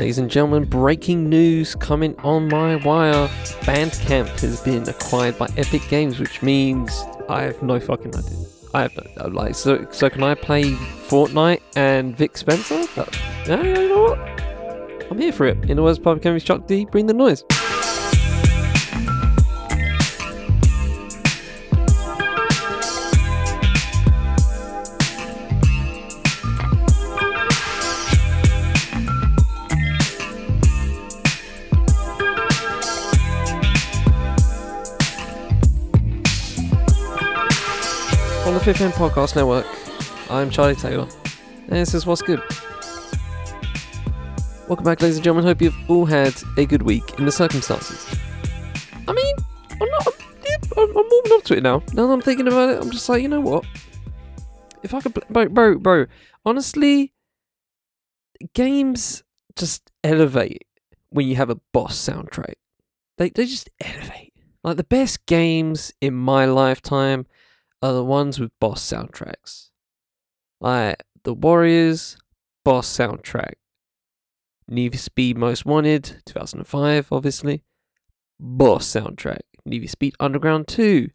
Ladies and gentlemen, breaking news coming on my wire. Bandcamp has been acquired by Epic Games, which means I have no fucking idea. I have no like. So, so can I play Fortnite and Vic Spencer? Uh, yeah, you know what? I'm here for it. In the words of Public Enemy's Chuck D, bring the noise. The Fifth End Podcast Network, I'm Charlie Taylor, and this is What's Good. Welcome back, ladies and gentlemen. Hope you've all had a good week in the circumstances. I mean, I'm not. I'm, I'm, I'm warming up to it now. Now that I'm thinking about it, I'm just like, you know what? If I could, play, bro, bro, bro, honestly, games just elevate when you have a boss soundtrack. They they just elevate. Like the best games in my lifetime are the ones with boss soundtracks. Like The Warriors, boss soundtrack. Need for Speed Most Wanted, 2005, obviously. Boss soundtrack. Need for Speed Underground 2,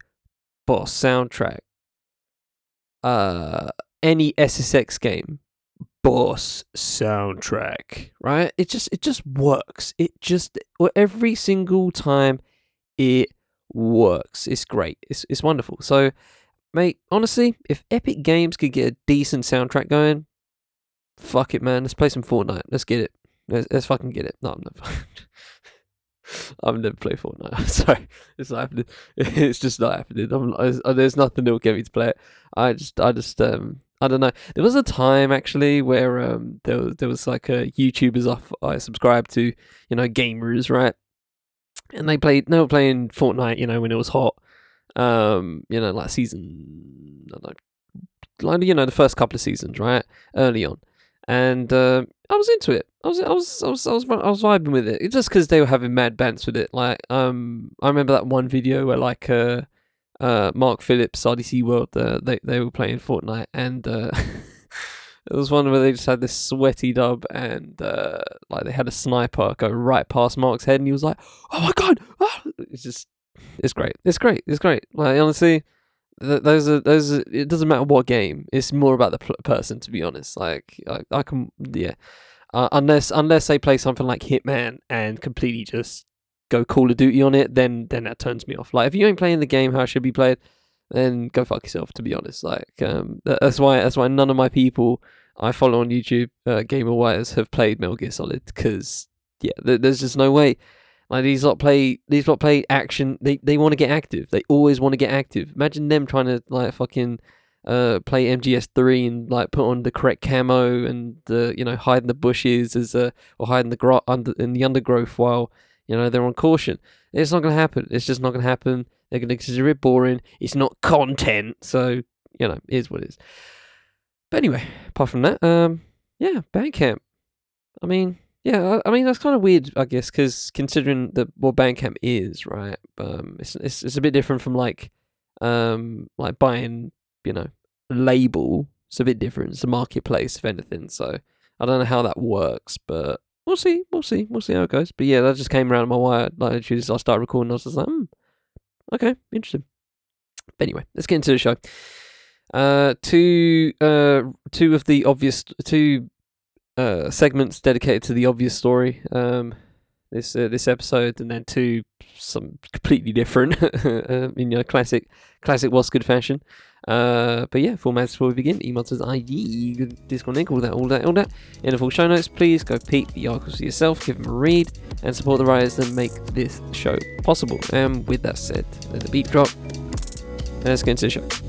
boss soundtrack. Uh, any SSX game, boss soundtrack. Right? It just it just works. It just every single time it works. It's great. It's it's wonderful. So Mate, honestly, if Epic Games could get a decent soundtrack going, fuck it, man. Let's play some Fortnite. Let's get it. Let's, let's fucking get it. No, I'm never. I've never played Fortnite. I'm sorry, it's not happening. It's just not happening. I'm, there's nothing that will get me to play it. I just, I just, um, I don't know. There was a time actually where um, there was there was like a YouTubers off I subscribed to, you know, gamers, right? And they played, they were playing Fortnite, you know, when it was hot um, you know, like season, like you know, the first couple of seasons, right, early on, and uh, I was into it. I was, I was, I was, I was, I was vibing with it. Just because they were having mad bants with it. Like, um, I remember that one video where like, uh, uh, Mark Phillips, RDC World, uh, they they were playing Fortnite, and uh, it was one where they just had this sweaty dub, and uh, like they had a sniper go right past Mark's head, and he was like, "Oh my god!" Ah! It's just it's great. It's great. It's great. Like honestly, th- those are those. Are, it doesn't matter what game. It's more about the pl- person, to be honest. Like I, I can, yeah. Uh, unless unless they play something like Hitman and completely just go Call of Duty on it, then then that turns me off. Like if you ain't playing the game how it should be played, then go fuck yourself. To be honest, like um, that's why that's why none of my people I follow on YouTube, uh, Gamer Wires, have played Metal Gear Solid because yeah, th- there's just no way like these lot play these lot play action. They they want to get active. They always want to get active. Imagine them trying to like fucking uh play MGS3 and like put on the correct camo and the you know hide in the bushes as a or hide in the gro- under in the undergrowth while you know they're on caution. It's not gonna happen. It's just not gonna happen. They're gonna consider it boring. It's not content. So you know, is what it is. But anyway, apart from that, um, yeah, Bandcamp. I mean, yeah, I mean that's kind of weird, I guess, because considering the what Bandcamp is, right? Um, it's, it's it's a bit different from like, um, like buying, you know, a label. It's a bit different. It's a marketplace, if anything. So I don't know how that works, but we'll see. We'll see. We'll see how it goes. But yeah, that just came around my wire. Like, I started recording. I was just like, hmm, okay, interesting. But anyway, let's get into the show. Uh, two, uh, two of the obvious, two uh, segments dedicated to the obvious story. Um, this uh, this episode, and then two some completely different uh, in your classic classic what's good fashion. Uh, but yeah, formats before we begin. Email to ID, Discord link, all that, all that, all that. In the full show notes, please go peek the articles for yourself, give them a read, and support the writers that make this show possible. And with that said, let the beat drop. And let's get into the show.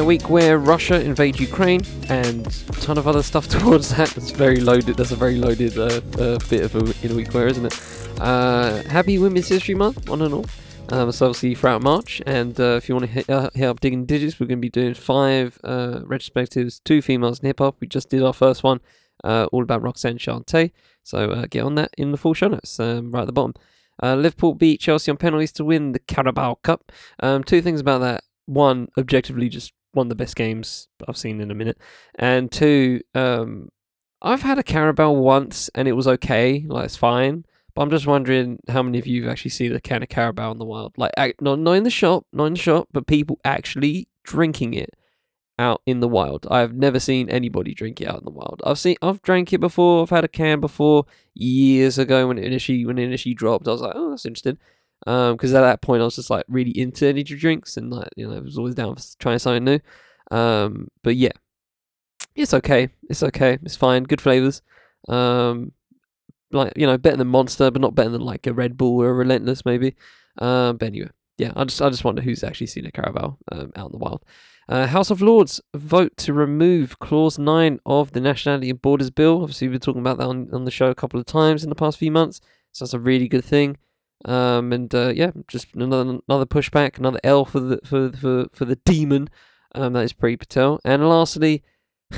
A week where Russia invade Ukraine and a ton of other stuff towards that. That's very loaded. That's a very loaded uh, uh, bit of a, in a week where, isn't it? Uh, happy Women's History Month, on and all. Um, so obviously throughout March, and uh, if you want to uh, hit up digging digits, we're going to be doing five uh, retrospectives, two females in hip hop. We just did our first one all about Roxanne Shante. So get on that in the full show notes, um, right at the bottom. Liverpool beat Chelsea on penalties to win the Carabao Cup. Um, two things about that. One, objectively, just one of the best games I've seen in a minute. And two, um, I've had a Carabao once and it was okay, like it's fine. But I'm just wondering how many of you have actually seen a can of Carabao in the wild, like not not in the shop, not in the shop, but people actually drinking it out in the wild. I've never seen anybody drink it out in the wild. I've seen I've drank it before. I've had a can before years ago when it initially when it initially dropped. I was like, oh, that's interesting. Um, because at that point I was just like really into energy drinks and like you know I was always down for trying something new. Um, but yeah, it's okay. It's okay. It's fine. Good flavors. Um, like you know, better than Monster, but not better than like a Red Bull or a Relentless maybe. Um, but anyway, yeah, I just I just wonder who's actually seen a Carabao um, out in the wild. Uh, House of Lords vote to remove Clause 9 of the Nationality and Borders Bill. Obviously, we've been talking about that on, on the show a couple of times in the past few months. So that's a really good thing. Um, and uh, yeah, just another another pushback, another L for the for for for the demon. Um, that is Priti Patel. And lastly,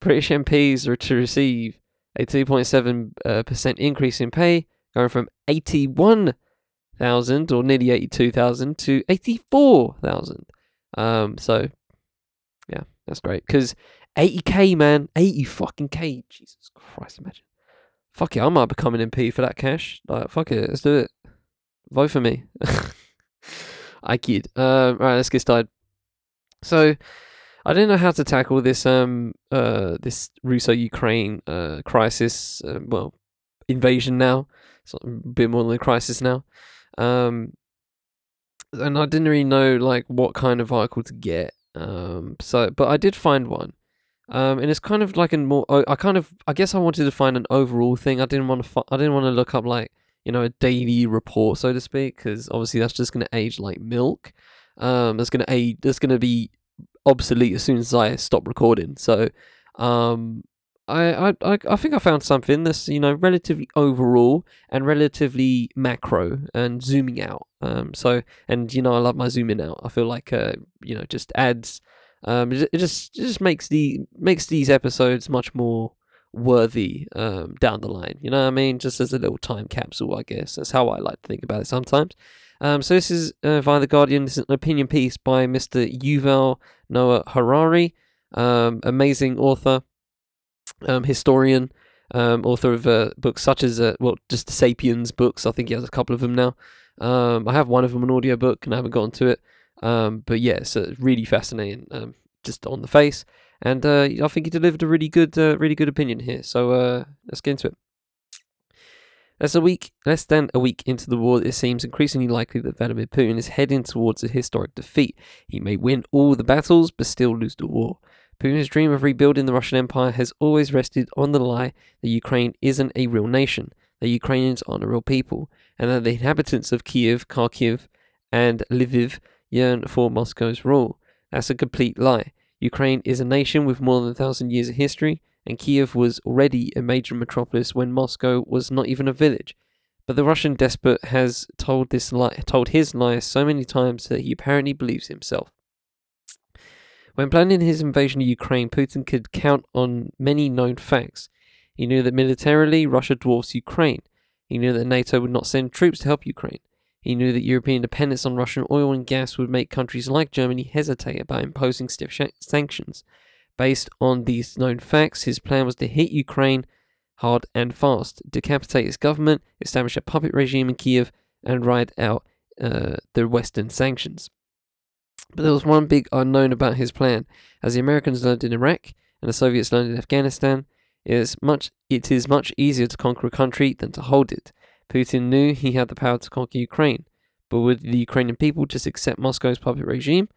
British MPs are to receive a 2.7 uh, percent increase in pay, going from 81,000 or nearly 82,000 to 84,000. Um, so yeah, that's great because 80k, man, 80 fucking k. Jesus Christ, imagine. Fuck it, I might become an MP for that cash. Like, fuck it, let's do it. Vote for me. I kid. Um, right, let's get started. So, I didn't know how to tackle this um uh this Russo-Ukraine uh crisis. Uh, well, invasion now. It's a bit more than a crisis now. Um, and I didn't really know like what kind of article to get. Um, so but I did find one. Um, and it's kind of like a more. I kind of. I guess I wanted to find an overall thing. I didn't want to. I didn't want to look up like you know a daily report, so to speak, because obviously that's just going to age like milk. Um, that's going to age. That's going to be obsolete as soon as I stop recording. So, um, I, I, I think I found something that's you know relatively overall and relatively macro and zooming out. Um, so and you know I love my zooming out. I feel like uh, you know just adds. Um, it, just it just makes the makes these episodes much more worthy um down the line. You know what I mean? Just as a little time capsule, I guess. That's how I like to think about it sometimes. Um, so this is uh, via the Guardian. This is an opinion piece by Mr. Yuval Noah Harari, um, amazing author um, historian, um, author of uh, books such as, uh, well, just the Sapiens books. I think he has a couple of them now. Um, I have one of them an audiobook and I haven't gotten to it. But yeah, it's uh, really fascinating, just on the face. And uh, I think he delivered a really good, uh, really good opinion here. So uh, let's get into it. As a week, less than a week into the war, it seems increasingly likely that Vladimir Putin is heading towards a historic defeat. He may win all the battles, but still lose the war. Putin's dream of rebuilding the Russian Empire has always rested on the lie that Ukraine isn't a real nation, that Ukrainians aren't a real people, and that the inhabitants of Kiev, Kharkiv, and Lviv yearn for Moscow's rule. That's a complete lie. Ukraine is a nation with more than a thousand years of history, and Kiev was already a major metropolis when Moscow was not even a village. But the Russian despot has told this lie, told his lie so many times that he apparently believes himself. When planning his invasion of Ukraine, Putin could count on many known facts. He knew that militarily, Russia dwarfs Ukraine. He knew that NATO would not send troops to help Ukraine. He knew that European dependence on Russian oil and gas would make countries like Germany hesitate about imposing stiff sh- sanctions. Based on these known facts, his plan was to hit Ukraine hard and fast, decapitate its government, establish a puppet regime in Kiev, and ride out uh, the Western sanctions. But there was one big unknown about his plan. As the Americans learned in Iraq and the Soviets learned in Afghanistan, it is much it is much easier to conquer a country than to hold it. Putin knew he had the power to conquer Ukraine, but would the Ukrainian people just accept Moscow's puppet regime?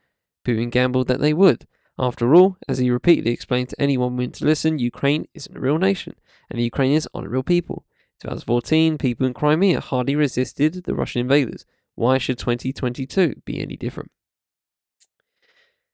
Putin gambled that they would. After all, as he repeatedly explained to anyone willing to listen, Ukraine isn't a real nation, and the Ukrainians aren't a real people. 2014, people in Crimea hardly resisted the Russian invaders. Why should 2022 be any different?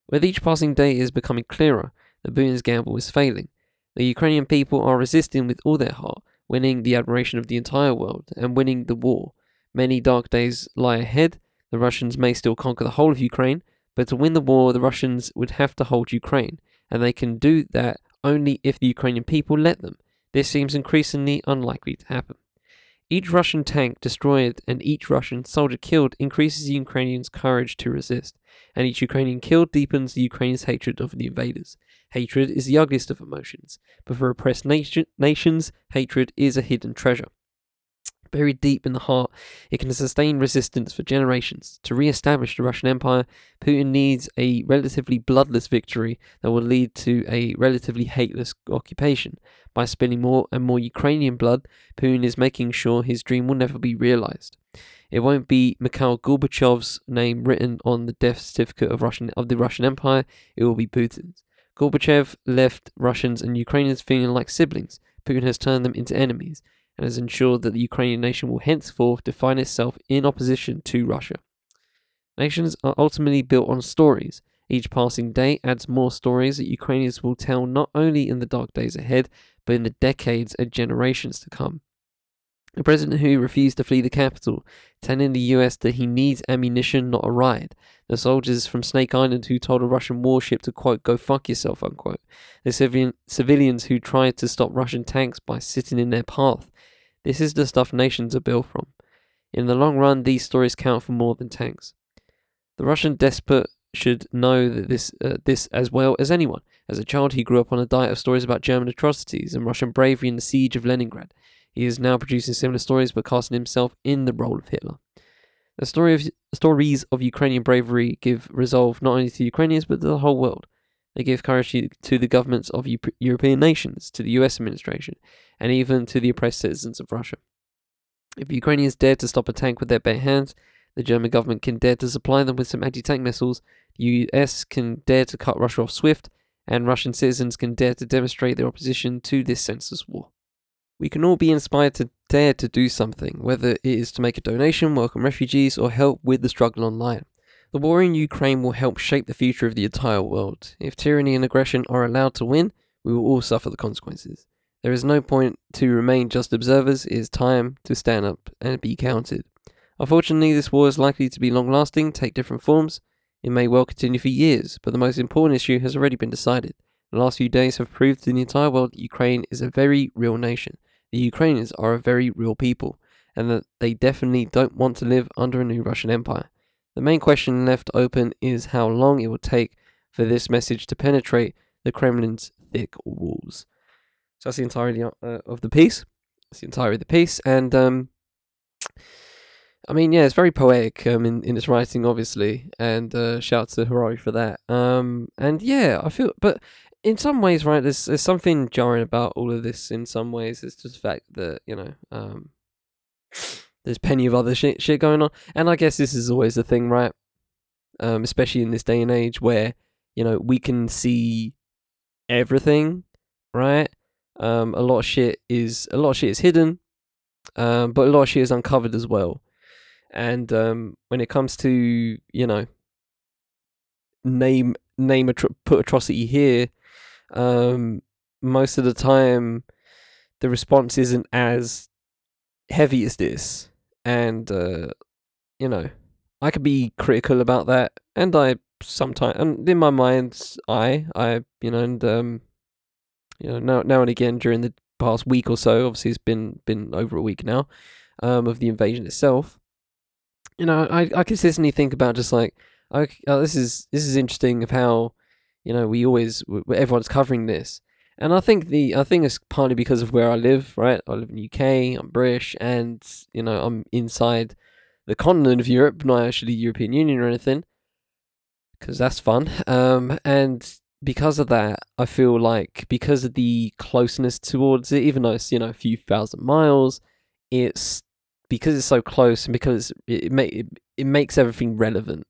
With each passing day, it is becoming clearer that Putin's gamble is failing. The Ukrainian people are resisting with all their heart, winning the admiration of the entire world and winning the war. Many dark days lie ahead. The Russians may still conquer the whole of Ukraine, but to win the war, the Russians would have to hold Ukraine, and they can do that only if the Ukrainian people let them. This seems increasingly unlikely to happen. Each Russian tank destroyed and each Russian soldier killed increases the Ukrainians' courage to resist, and each Ukrainian killed deepens the Ukrainians' hatred of the invaders. Hatred is the ugliest of emotions, but for oppressed nation- nations, hatred is a hidden treasure. Buried deep in the heart, it can sustain resistance for generations. To re establish the Russian Empire, Putin needs a relatively bloodless victory that will lead to a relatively hateless occupation. By spilling more and more Ukrainian blood, Putin is making sure his dream will never be realized. It won't be Mikhail Gorbachev's name written on the death certificate of Russian of the Russian Empire, it will be Putin's. Gorbachev left Russians and Ukrainians feeling like siblings. Putin has turned them into enemies and has ensured that the Ukrainian nation will henceforth define itself in opposition to Russia. Nations are ultimately built on stories. Each passing day adds more stories that Ukrainians will tell not only in the dark days ahead, but in the decades and generations to come. A president who refused to flee the capital, telling the US that he needs ammunition, not a riot. The soldiers from Snake Island who told a Russian warship to, quote, go fuck yourself, unquote. The civilian, civilians who tried to stop Russian tanks by sitting in their path. This is the stuff nations are built from. In the long run, these stories count for more than tanks. The Russian despot should know that this uh, this as well as anyone. As a child, he grew up on a diet of stories about German atrocities and Russian bravery in the siege of Leningrad. He is now producing similar stories, but casting himself in the role of Hitler. The story of stories of Ukrainian bravery give resolve not only to Ukrainians but to the whole world. They give courage to the governments of European nations, to the US administration, and even to the oppressed citizens of Russia. If Ukrainians dare to stop a tank with their bare hands, the German government can dare to supply them with some anti tank missiles, the US can dare to cut Russia off swift, and Russian citizens can dare to demonstrate their opposition to this senseless war. We can all be inspired to dare to do something, whether it is to make a donation, welcome refugees, or help with the struggle online. The war in Ukraine will help shape the future of the entire world. If tyranny and aggression are allowed to win, we will all suffer the consequences. There is no point to remain just observers, it is time to stand up and be counted. Unfortunately, this war is likely to be long lasting, take different forms. It may well continue for years, but the most important issue has already been decided. The last few days have proved to the entire world that Ukraine is a very real nation the Ukrainians are a very real people, and that they definitely don't want to live under a new Russian Empire. The main question left open is how long it will take for this message to penetrate the Kremlin's thick walls. So that's the entirety uh, of the piece. That's the entirety of the piece, and um, I mean, yeah, it's very poetic um, in in its writing, obviously, and uh, shout out to Harari for that. Um, and yeah, I feel, but in some ways, right, there's there's something jarring about all of this. In some ways, it's just the fact that you know, um, there's plenty of other shit shit going on, and I guess this is always the thing, right? Um, especially in this day and age where you know we can see everything, right? Um, a lot of shit is a lot of shit is hidden, um, but a lot of shit is uncovered as well. And um, when it comes to you know name name a put atrocity here um, most of the time the response isn't as heavy as this, and uh, you know, I could be critical about that, and I sometimes, and in my mind's eye, I, you know, and um, you know, now now and again during the past week or so, obviously it's been been over a week now, um, of the invasion itself. You know, I I consistently think about just like, okay, oh, this is this is interesting of how you know, we always everyone's covering this, and I think the I think it's partly because of where I live. Right, I live in UK. I'm British, and you know, I'm inside the continent of Europe, not actually European Union or anything, because that's fun. Um, and because of that, I feel like because of the closeness towards it, even though it's you know a few thousand miles, it's because it's so close and because it it, it, it makes everything relevant.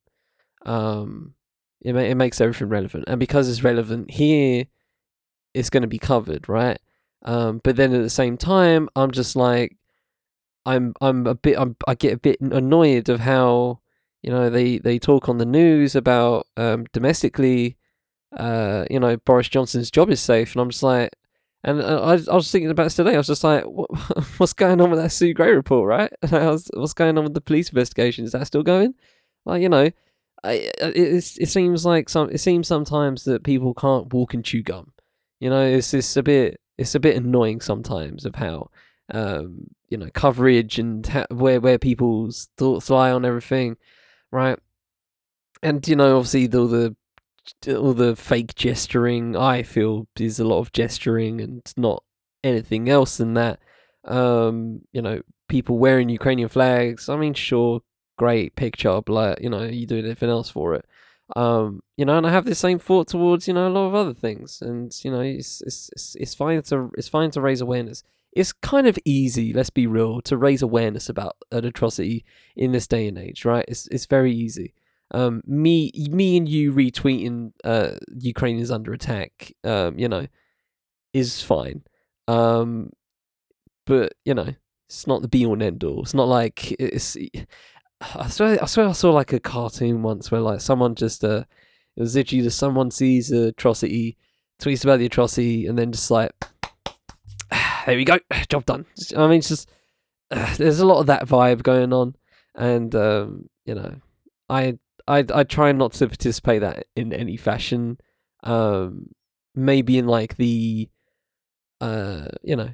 Um, it, ma- it makes everything relevant, and because it's relevant here, it's going to be covered, right? Um, but then at the same time, I'm just like, I'm I'm a bit I'm, I get a bit annoyed of how you know they they talk on the news about um, domestically, uh, you know Boris Johnson's job is safe, and I'm just like, and I, I was thinking about this today. I was just like, what, what's going on with that Sue Gray report, right? What's going on with the police investigation? Is that still going? Well, you know, It, it seems like some. It seems sometimes that people can't walk and chew gum. You know, it's it's a bit it's a bit annoying sometimes of how um, you know coverage and ha- where where people's thoughts lie on everything, right? And you know, obviously, all the all the fake gesturing I feel is a lot of gesturing and not anything else than that. Um, you know, people wearing Ukrainian flags. I mean, sure, great picture, but like, you know, you do anything else for it. Um, you know, and I have the same thought towards you know a lot of other things, and you know, it's it's it's, it's fine to it's fine to raise awareness. It's kind of easy, let's be real, to raise awareness about an atrocity in this day and age, right? It's it's very easy. Um, me me and you retweeting uh Ukraine is under attack, um, you know, is fine. Um, but you know, it's not the be all and end all. It's not like it's I swear, I swear, I saw like a cartoon once where like someone just uh, it was literally just someone sees the atrocity, tweets about the atrocity, and then just like, there we go, job done. I mean, it's just uh, there's a lot of that vibe going on, and um, you know, I I I try not to participate that in any fashion. Um, maybe in like the, uh, you know,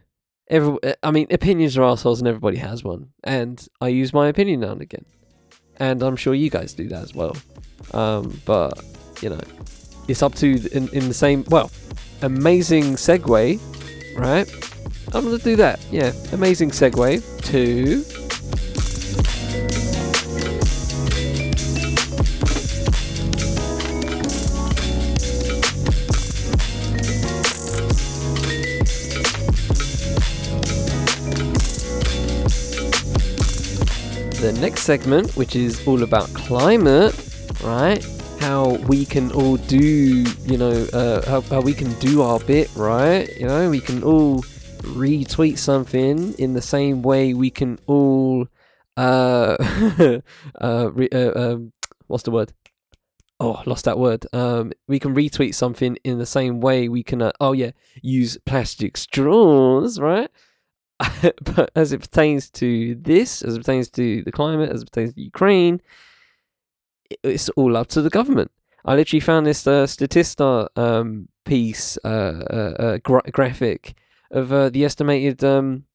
every, I mean, opinions are assholes and everybody has one. And I use my opinion now and again. And I'm sure you guys do that as well. Um, but, you know, it's up to, in, in the same, well, amazing segue, right? I'm to do that. Yeah, amazing segue to next segment, which is all about climate, right? How we can all do, you know, uh, how, how we can do our bit, right? You know, we can all retweet something in the same way we can all, uh, uh, re- uh um, what's the word? Oh, lost that word. Um, we can retweet something in the same way we can. Uh, oh yeah, use plastic straws, right? but as it pertains to this, as it pertains to the climate, as it pertains to Ukraine, it's all up to the government. I literally found this uh, Statista um, piece, uh, uh, uh gra- graphic of uh, the estimated um,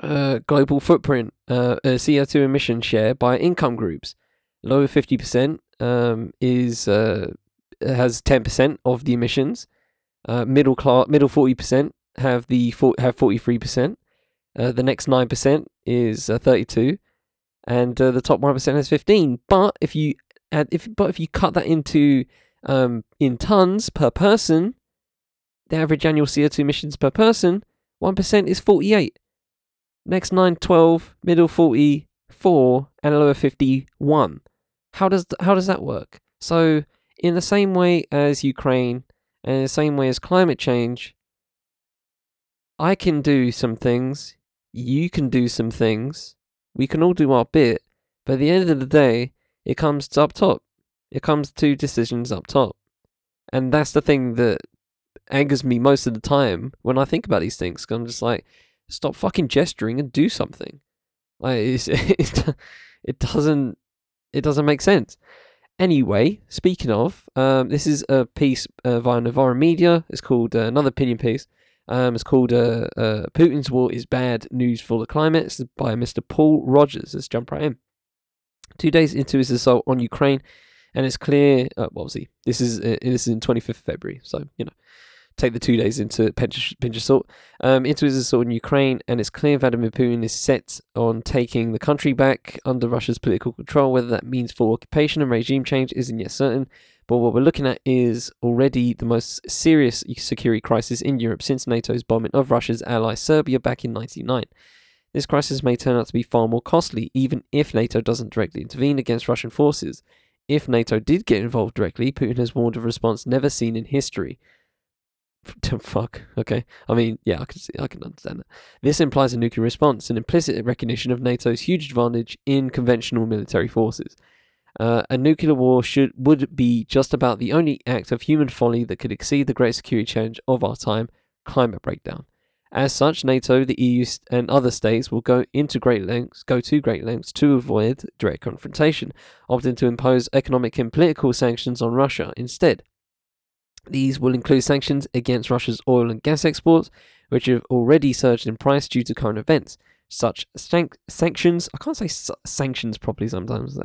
uh, global footprint, CO2 emission share by income groups. Lower 50% um, is has 10% of the emissions. middle class, middle 40% have the have 43%. Uh, the next 9% is uh, 32 and uh, the top 1% has 15 but if you add if but if you cut that into um, in tons per person the average annual CO2 emissions per person 1% is 48 next 9 12 middle 44 and lower 51 how does how does that work? So in the same way as Ukraine and in the same way as climate change I can do some things you can do some things. We can all do our bit. But at the end of the day, it comes up top. It comes to decisions up top. And that's the thing that angers me most of the time when I think about these things. Cause I'm just like, stop fucking gesturing and do something. Like it, it doesn't it doesn't make sense. Anyway, speaking of, um, this is a piece uh, via Novara Media. It's called uh, another opinion piece. Um, it's called uh, uh, Putin's War is Bad News for the Climate. It's by Mr. Paul Rogers. Let's jump right in. Two days into his assault on Ukraine, and it's clear. Uh, well, see, this is uh, this is in 25th February, so you know, take the two days into pinch, pinch of salt. Um, into his assault in Ukraine, and it's clear Vladimir Putin is set on taking the country back under Russia's political control. Whether that means full occupation and regime change isn't yet certain. But what we're looking at is already the most serious security crisis in Europe since NATO's bombing of Russia's ally Serbia back in 1999. This crisis may turn out to be far more costly, even if NATO doesn't directly intervene against Russian forces. If NATO did get involved directly, Putin has warned of a response never seen in history. Fuck. Okay. I mean, yeah, I can see, I can understand that. This implies a nuclear response, an implicit recognition of NATO's huge advantage in conventional military forces. Uh, a nuclear war should would be just about the only act of human folly that could exceed the great security challenge of our time, climate breakdown. As such, NATO, the EU, and other states will go into great lengths, go to great lengths to avoid direct confrontation, opting to impose economic and political sanctions on Russia instead. These will include sanctions against Russia's oil and gas exports, which have already surged in price due to current events. Such san- sanctions, I can't say s- sanctions properly sometimes,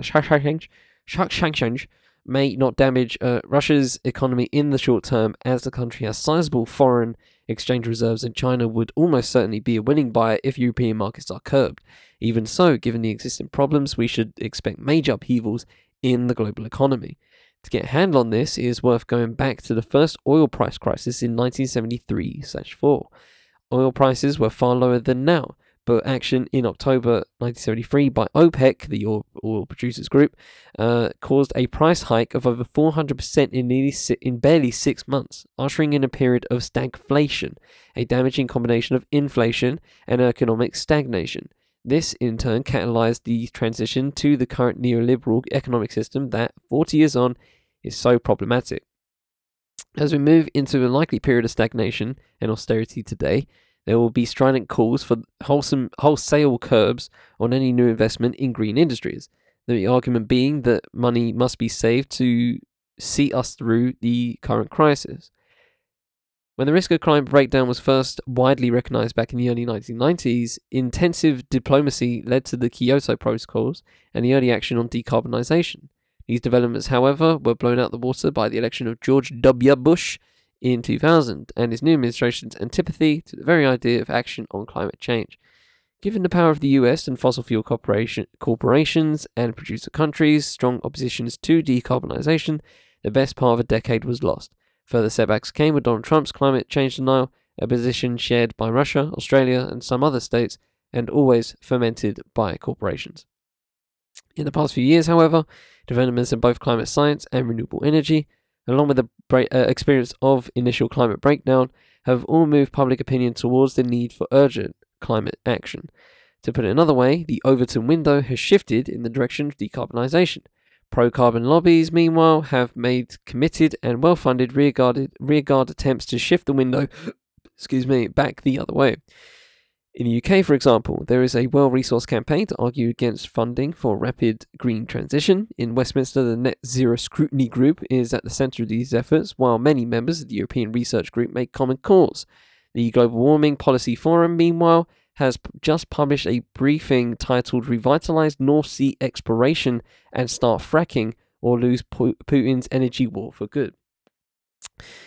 sanctions may not damage uh, Russia's economy in the short term, as the country has sizable foreign exchange reserves, and China would almost certainly be a winning buyer if European markets are curbed. Even so, given the existing problems, we should expect major upheavals in the global economy. To get a handle on this, it is worth going back to the first oil price crisis in 1973 4. Oil prices were far lower than now, but action in October 1973 by OPEC, the oil, producers group, uh, caused a price hike of over 400% in, nearly si- in barely six months, ushering in a period of stagflation, a damaging combination of inflation and economic stagnation. This, in turn, catalyzed the transition to the current neoliberal economic system that, 40 years on, is so problematic. As we move into a likely period of stagnation and austerity today, there will be strident calls for wholesome, wholesale curbs on any new investment in green industries. The argument being that money must be saved to see us through the current crisis. When the risk of climate breakdown was first widely recognized back in the early 1990s, intensive diplomacy led to the Kyoto Protocols and the early action on decarbonization. These developments, however, were blown out the water by the election of George W. Bush in 2000 and his new administration's antipathy to the very idea of action on climate change. Given the power of the US and fossil fuel corporation, corporations and producer countries' strong oppositions to decarbonisation, the best part of a decade was lost. Further setbacks came with Donald Trump's climate change denial, a position shared by Russia, Australia, and some other states, and always fomented by corporations. In the past few years, however, developments in both climate science and renewable energy, along with the uh, experience of initial climate breakdown, have all moved public opinion towards the need for urgent climate action. To put it another way, the Overton window has shifted in the direction of decarbonisation. Pro carbon lobbies, meanwhile, have made committed and well funded rearguard attempts to shift the window excuse me, back the other way. In the UK, for example, there is a well resourced campaign to argue against funding for rapid green transition. In Westminster, the Net Zero Scrutiny Group is at the centre of these efforts, while many members of the European Research Group make common cause. The Global Warming Policy Forum, meanwhile, has just published a briefing titled Revitalize North Sea Exploration and Start Fracking or Lose Putin's Energy War for Good.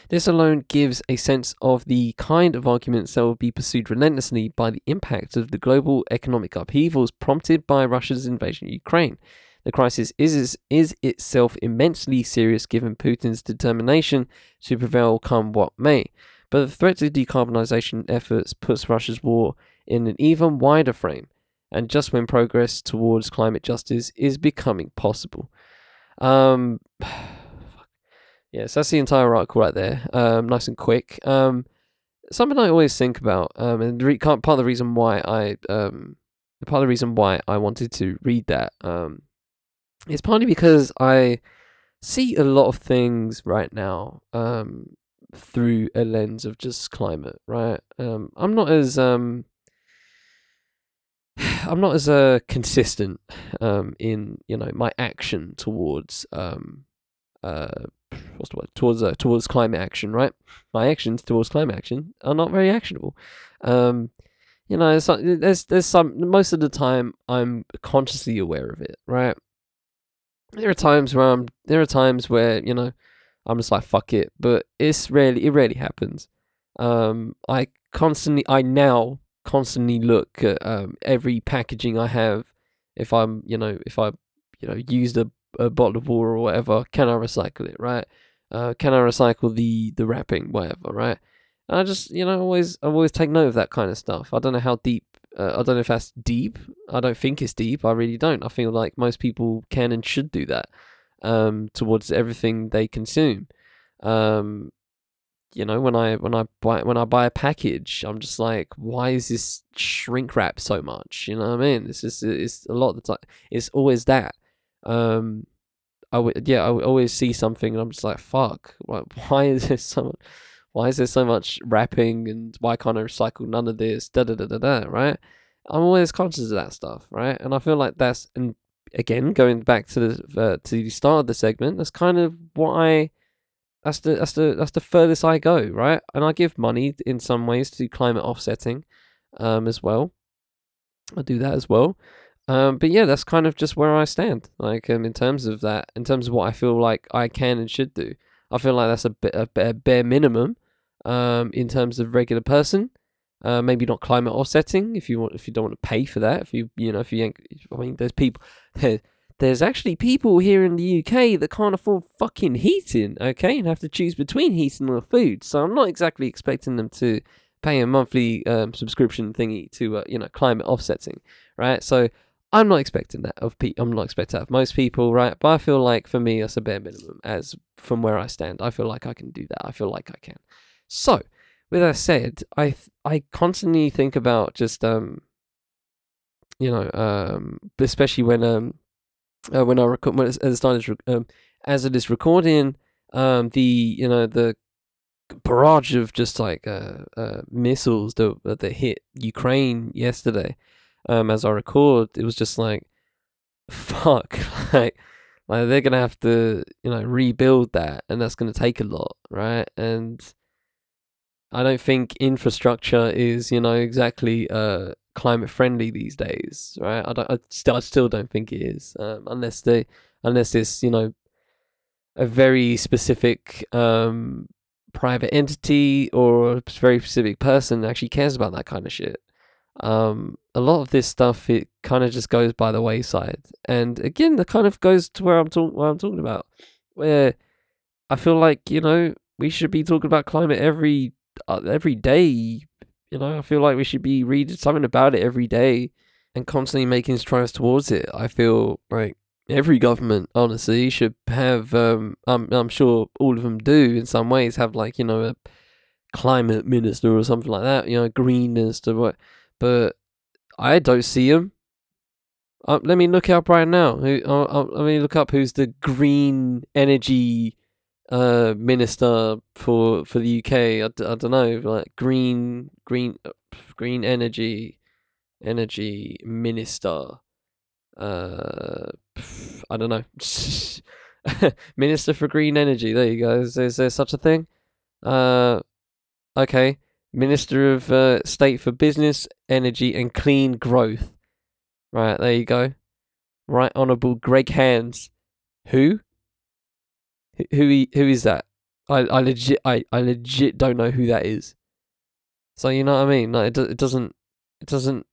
This alone gives a sense of the kind of arguments that will be pursued relentlessly by the impact of the global economic upheavals prompted by Russia's invasion of Ukraine. The crisis is, is itself immensely serious given Putin's determination to prevail come what may. But the threat to decarbonisation efforts puts Russia's war in an even wider frame, and just when progress towards climate justice is becoming possible. Um, yes, that's the entire article right there. Um, nice and quick. Um, something I always think about, um, and re- part of the reason why I, um, part of the reason why I wanted to read that, um, is partly because I see a lot of things right now, um, through a lens of just climate, right? Um, I'm not as um, I'm not as uh, consistent um, in you know my action towards um, uh, what's the word towards uh, towards climate action, right? My actions towards climate action are not very actionable. Um, you know, there's there's some most of the time I'm consciously aware of it, right? There are times where I'm there are times where you know I'm just like fuck it, but it's rarely it rarely happens. Um, I constantly I now constantly look at um, every packaging I have. If I'm you know if I you know used a, a bottle of water or whatever, can I recycle it? Right? Uh, can I recycle the the wrapping, whatever? Right? And I just you know always I always take note of that kind of stuff. I don't know how deep. Uh, I don't know if that's deep. I don't think it's deep. I really don't. I feel like most people can and should do that um, towards everything they consume. Um, you know, when I when I buy when I buy a package, I'm just like, why is this shrink wrap so much? You know what I mean? It's just it's a lot of the time. It's always that. Um, I would yeah, I would always see something and I'm just like, fuck, why, why is there so? Why is there so much wrapping and why can't I recycle none of this? Da da da da da. Right? I'm always conscious of that stuff, right? And I feel like that's and again going back to the uh, to the start of the segment, that's kind of what I that's the that's the that's the furthest I go, right? And I give money in some ways to climate offsetting, um, as well. I do that as well. Um, but yeah, that's kind of just where I stand. Like, um, in terms of that, in terms of what I feel like I can and should do, I feel like that's a bit a, a bare minimum. Um, in terms of regular person, uh, maybe not climate offsetting if you want if you don't want to pay for that. If you you know if you I mean, there's people. there's actually people here in the UK that can't afford fucking heating, okay, and have to choose between heating or food. So I'm not exactly expecting them to pay a monthly um, subscription thingy to uh, you know climate offsetting, right? So I'm not expecting that of pe- I'm not expecting that of most people, right? But I feel like for me, that's a bare minimum. As from where I stand, I feel like I can do that. I feel like I can. So, with that said, I th- I constantly think about just um, you know, um, especially when um, uh, when I record when as it um, as it is recording, um, the you know the barrage of just like uh, uh missiles that that hit Ukraine yesterday um, as I record, it was just like, fuck, like, like they're gonna have to, you know, rebuild that, and that's gonna take a lot, right? And I don't think infrastructure is, you know, exactly uh climate friendly these days, right? I don't, I still, I still don't think it is, um, unless they, unless it's, you know, a very specific um private entity or a very specific person actually cares about that kind of shit um, a lot of this stuff it kind of just goes by the wayside. And again, that kind of goes to where I'm talking what I'm talking about, where I feel like you know we should be talking about climate every uh, every day. You know, I feel like we should be reading something about it every day and constantly making strides towards it. I feel like every government honestly should have um I'm I'm sure all of them do in some ways have like, you know, a climate minister or something like that, you know, green minister what but I don't see him. Uh, let me look up right now. Who, uh, uh, let me look up who's the green energy uh, minister for for the UK. I d- I don't know, like green green uh, green energy energy minister. Uh, I don't know. minister for green energy. There you go. Is, is there such a thing? Uh, okay. Minister of uh, State for Business, Energy and Clean Growth. Right, there you go. Right Honourable Greg Hands. Who? Who he, who is that? I, I legit I, I legit don't know who that is. So you know what I mean? Like it, do, it doesn't it doesn't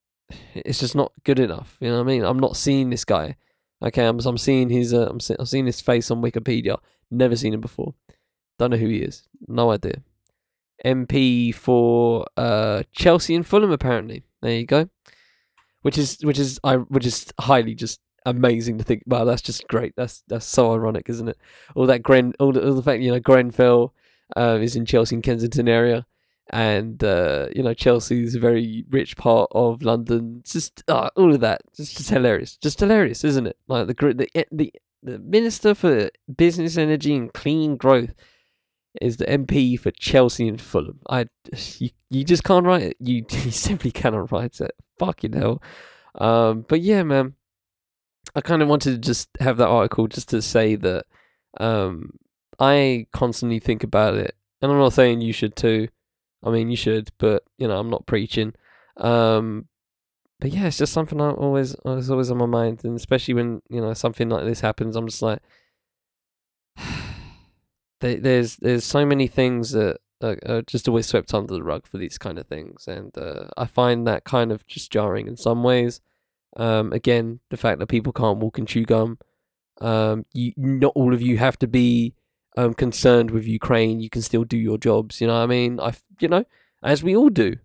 it's just not good enough. You know what I mean? I'm not seeing this guy. Okay, I'm I'm seeing his uh, I'm, see, I'm seeing his face on Wikipedia. Never seen him before. Don't know who he is. No idea. MP for uh, Chelsea and Fulham. Apparently, there you go. Which is which is I which is highly just amazing to think. Wow, that's just great. That's that's so ironic, isn't it? All that Gren, all the, all the fact you know Grenfell uh, is in Chelsea and Kensington area, and uh, you know Chelsea is a very rich part of London. It's just uh, all of that, just just hilarious, just hilarious, isn't it? Like the the the the Minister for Business, Energy and Clean Growth is the MP for Chelsea and Fulham. I you, you just can't write it. You, you simply cannot write it. Fucking hell. Um, but yeah, man. I kind of wanted to just have that article just to say that um, I constantly think about it, and I'm not saying you should too. I mean, you should, but you know, I'm not preaching. Um, but yeah, it's just something I always, always, always on my mind, and especially when you know something like this happens, I'm just like, there's there's so many things that are, are, just always swept under the rug for these kind of things, and uh, I find that kind of just jarring in some ways. Um, again, the fact that people can't walk and chew gum. Um, you not all of you have to be um, concerned with Ukraine. You can still do your jobs. You know what I mean? I you know as we all do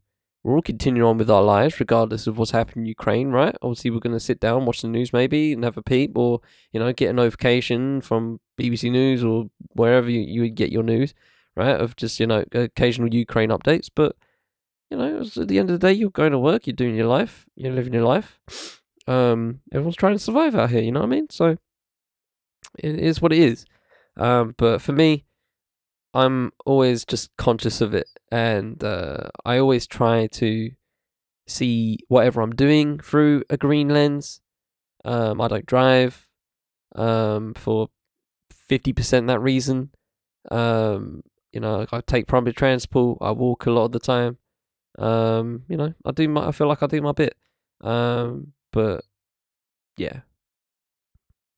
we're all continuing on with our lives regardless of what's happening in Ukraine, right? Obviously, we're going to sit down, watch the news maybe, and have a peep, or you know, get a notification from BBC News or wherever you, you get your news, right? Of just you know occasional Ukraine updates. But you know, at the end of the day, you're going to work, you're doing your life, you're living your life. Um, everyone's trying to survive out here. You know what I mean? So it is what it is. Um, but for me, I'm always just conscious of it, and uh, I always try to see whatever I'm doing through a green lens. Um, I don't drive um, for fifty percent that reason. Um, you know, I take public transport. I walk a lot of the time. Um, you know, I do my. I feel like I do my bit. Um, but yeah,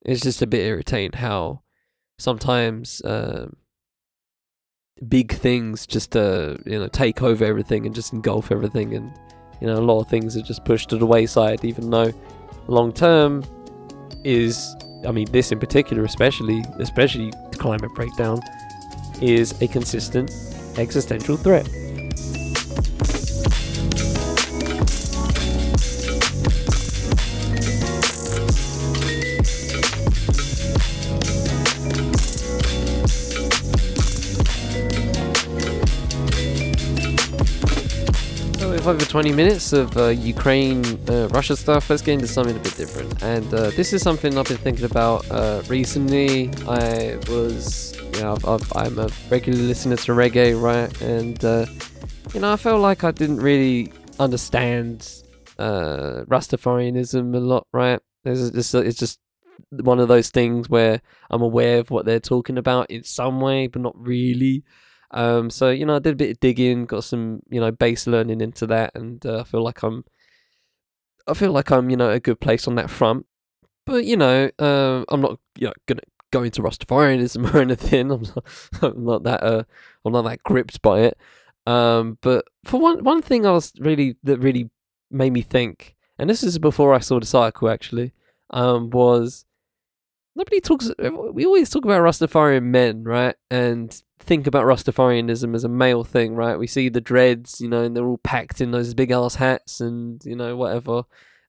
it's just a bit irritating how sometimes um, big things just to you know take over everything and just engulf everything, and you know a lot of things are just pushed to the wayside, even though long term is I mean this in particular especially especially climate breakdown is a consistent existential threat. Over 20 minutes of uh, Ukraine, uh, Russia stuff, let's get into something a bit different. And uh, this is something I've been thinking about uh, recently. I was, you know, I've, I'm a regular listener to reggae, right? And, uh, you know, I felt like I didn't really understand uh, Rastafarianism a lot, right? It's just, it's just one of those things where I'm aware of what they're talking about in some way, but not really. Um, so you know, I did a bit of digging, got some you know base learning into that, and uh, I feel like I'm, I feel like I'm you know a good place on that front. But you know, uh, I'm not you know gonna go into Rastafarianism or anything. I'm not, I'm not that uh, I'm not that gripped by it. Um, but for one one thing, I was really that really made me think, and this is before I saw the cycle actually, um, was nobody talks. We always talk about Rastafarian men, right? And think about Rastafarianism as a male thing, right? We see the dreads, you know, and they're all packed in those big ass hats and you know whatever,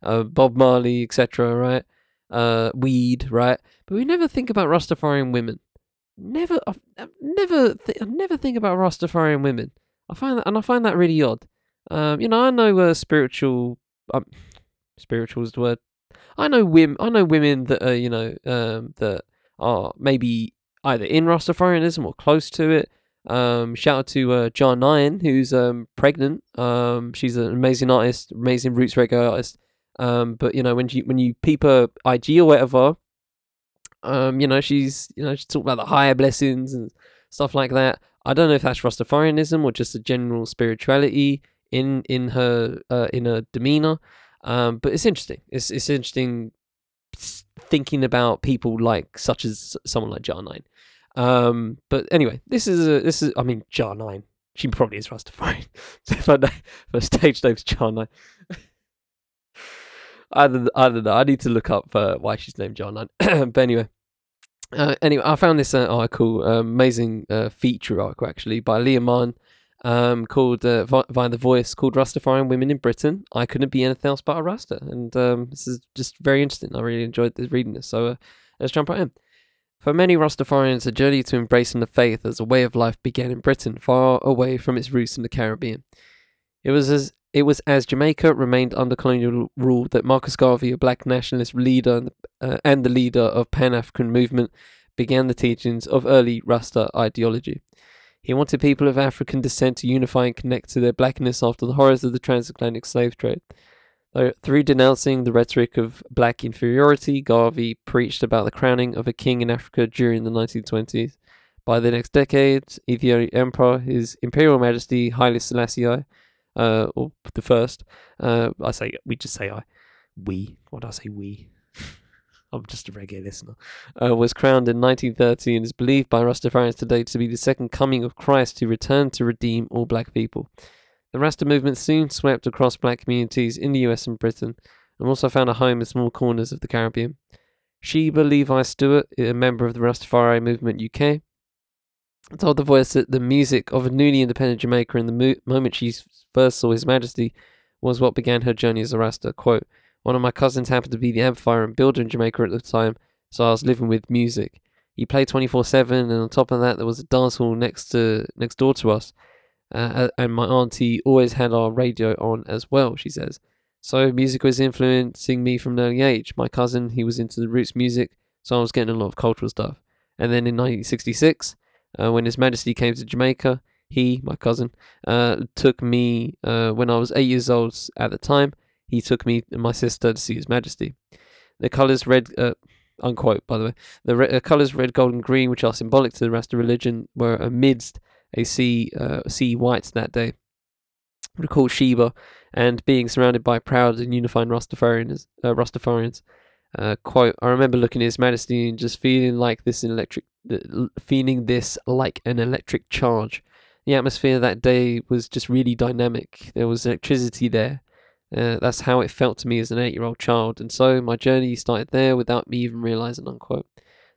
uh, Bob Marley, etc., right? Uh, weed, right? But we never think about Rastafarian women. Never, I've, I've never, th- I never think about Rastafarian women. I find that, and I find that really odd. Um, you know, I know uh, spiritual, um, spiritual is the word. I know women. I know women that are, you know, um, that are maybe either in Rastafarianism or close to it. Um, shout out to uh, Nine, who's um, pregnant. Um, she's an amazing artist, amazing roots reggae artist. Um, but you know, when you when you peep her IG or whatever, um, you know, she's you know she talk about the higher blessings and stuff like that. I don't know if that's Rastafarianism or just a general spirituality in in her uh, in her demeanor. Um, but it's interesting. It's it's interesting thinking about people like such as someone like Jah Nine. Um, but anyway, this is a, this is I mean Jah Nine. She probably is Rastafarian. so her stage name's Jah Nine. I don't, I don't know. I need to look up uh, why she's named Jah Nine. but anyway, uh, anyway, I found this uh, article, uh, amazing uh, feature article actually by Leah Mann, um, called uh, via the Voice, called "Rastafarian Women in Britain." I couldn't be anything else but a Rasta, and um, this is just very interesting. I really enjoyed this, reading this. So uh, let's jump right in. For many Rastafarians, a journey to embracing the faith as a way of life began in Britain, far away from its roots in the Caribbean. It was as it was as Jamaica remained under colonial rule that Marcus Garvey, a black nationalist leader and, uh, and the leader of Pan African movement, began the teachings of early Rasta ideology. He wanted people of African descent to unify and connect to their blackness after the horrors of the transatlantic slave trade. Through denouncing the rhetoric of black inferiority, Garvey preached about the crowning of a king in Africa during the 1920s. By the next decade, Ethiopian Emperor, His Imperial Majesty Haile Selassie, uh, or the first, uh, I say we just say I, we. What do I say we? I'm just a reggae listener. Uh, was crowned in 1930 and is believed by Rastafarians today to be the second coming of Christ who returned to redeem all black people. The Rasta movement soon swept across black communities in the US and Britain, and also found a home in small corners of the Caribbean. Sheba Levi Stewart, a member of the Rastafari movement UK, told The Voice that the music of a newly independent Jamaica in the mo- moment she first saw His Majesty was what began her journey as a Rasta. Quote, One of my cousins happened to be the amplifier and builder in Jamaica at the time, so I was living with music. He played 24 7, and on top of that, there was a dance hall next, to, next door to us. Uh, and my auntie always had our radio on as well, she says. So music was influencing me from an early age. My cousin, he was into the roots music, so I was getting a lot of cultural stuff. And then in 1966, uh, when His Majesty came to Jamaica, he, my cousin, uh, took me uh, when I was eight years old at the time. He took me and my sister to see His Majesty. The colours red, uh, unquote, by the way. The re- uh, colours red, gold, and green, which are symbolic to the Rasta religion, were amidst a sea, uh, sea whites that day, called Sheba, and being surrounded by proud and unified Rastafarians. Uh, Rastafarians. Uh, quote, I remember looking at His Majesty and just feeling like this electric, feeling this like an electric charge. The atmosphere that day was just really dynamic. There was electricity there. Uh, that's how it felt to me as an eight-year-old child, and so my journey started there without me even realizing. Unquote.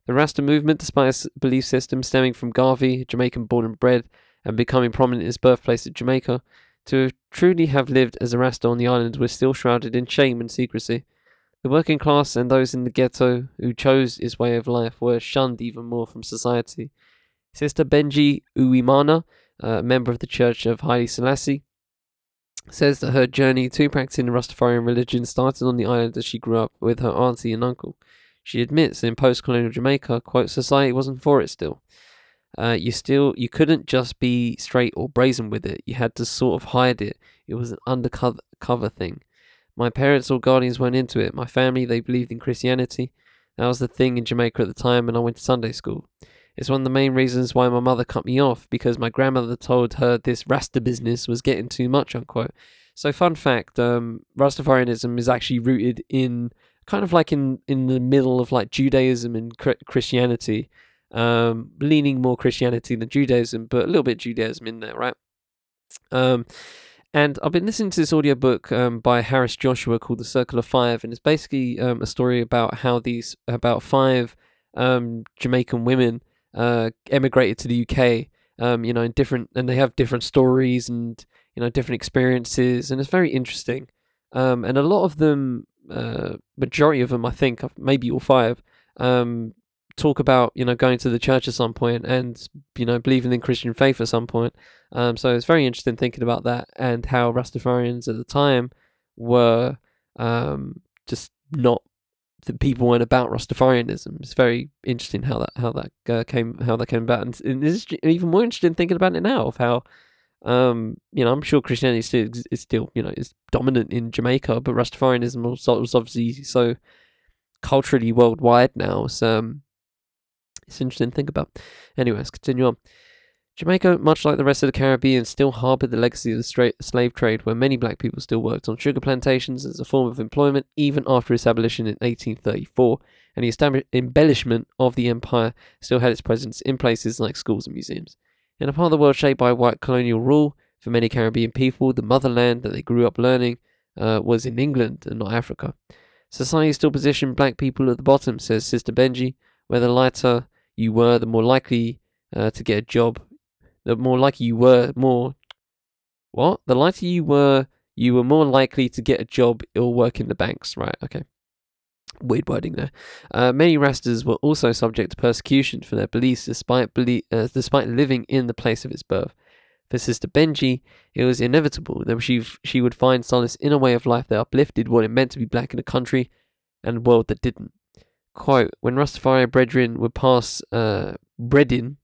The Rasta movement, despite its belief system stemming from Garvey, Jamaican born and bred, and becoming prominent in his birthplace of Jamaica, to truly have lived as a Rasta on the island was still shrouded in shame and secrecy. The working class and those in the ghetto who chose his way of life were shunned even more from society. Sister Benji Uwimana, a member of the Church of Haile Selassie, says that her journey to practicing the Rastafarian religion started on the island as she grew up with her auntie and uncle. She admits in post-colonial Jamaica, quote, society wasn't for it still. Uh, you still you couldn't just be straight or brazen with it. You had to sort of hide it. It was an undercover cover thing. My parents or guardians weren't into it. My family they believed in Christianity. That was the thing in Jamaica at the time, and I went to Sunday school. It's one of the main reasons why my mother cut me off because my grandmother told her this Rasta business was getting too much, unquote. So, fun fact: um, Rastafarianism is actually rooted in kind of like in in the middle of like Judaism and Christianity, um, leaning more Christianity than Judaism, but a little bit Judaism in there, right? Um, and I've been listening to this audiobook um, by Harris Joshua called The Circle of Five, and it's basically um, a story about how these about five um, Jamaican women uh, emigrated to the UK. Um, you know, in different, and they have different stories and you know different experiences, and it's very interesting. Um, and a lot of them, uh, majority of them, I think, maybe all five, um, talk about you know going to the church at some point and you know believing in Christian faith at some point. Um, so it's very interesting thinking about that and how Rastafarians at the time were um, just not that people weren't about Rastafarianism. It's very interesting how that how that uh, came how that came about, and, and it's even more interesting thinking about it now of how. Um, you know, I'm sure Christianity still is still, you know, is dominant in Jamaica, but Rastafarianism was, obviously so culturally worldwide now. So um, it's interesting to think about. Anyways, continue on. Jamaica, much like the rest of the Caribbean, still harboured the legacy of the slave trade, where many black people still worked on sugar plantations as a form of employment, even after its abolition in 1834, and the embellishment of the empire still had its presence in places like schools and museums. In a part of the world shaped by white colonial rule, for many Caribbean people, the motherland that they grew up learning uh, was in England and not Africa. Society still positioned black people at the bottom, says Sister Benji, where the lighter you were, the more likely uh, to get a job the more likely you were, more. What? The lighter you were, you were more likely to get a job or work in the banks. Right, okay. Weird wording there. Uh, many Rastas were also subject to persecution for their beliefs despite, belie- uh, despite living in the place of its birth. For Sister Benji, it was inevitable that she, she would find solace in a way of life that uplifted what it meant to be black in a country and world that didn't. Quote, when Rastafari brethren would pass uh, in.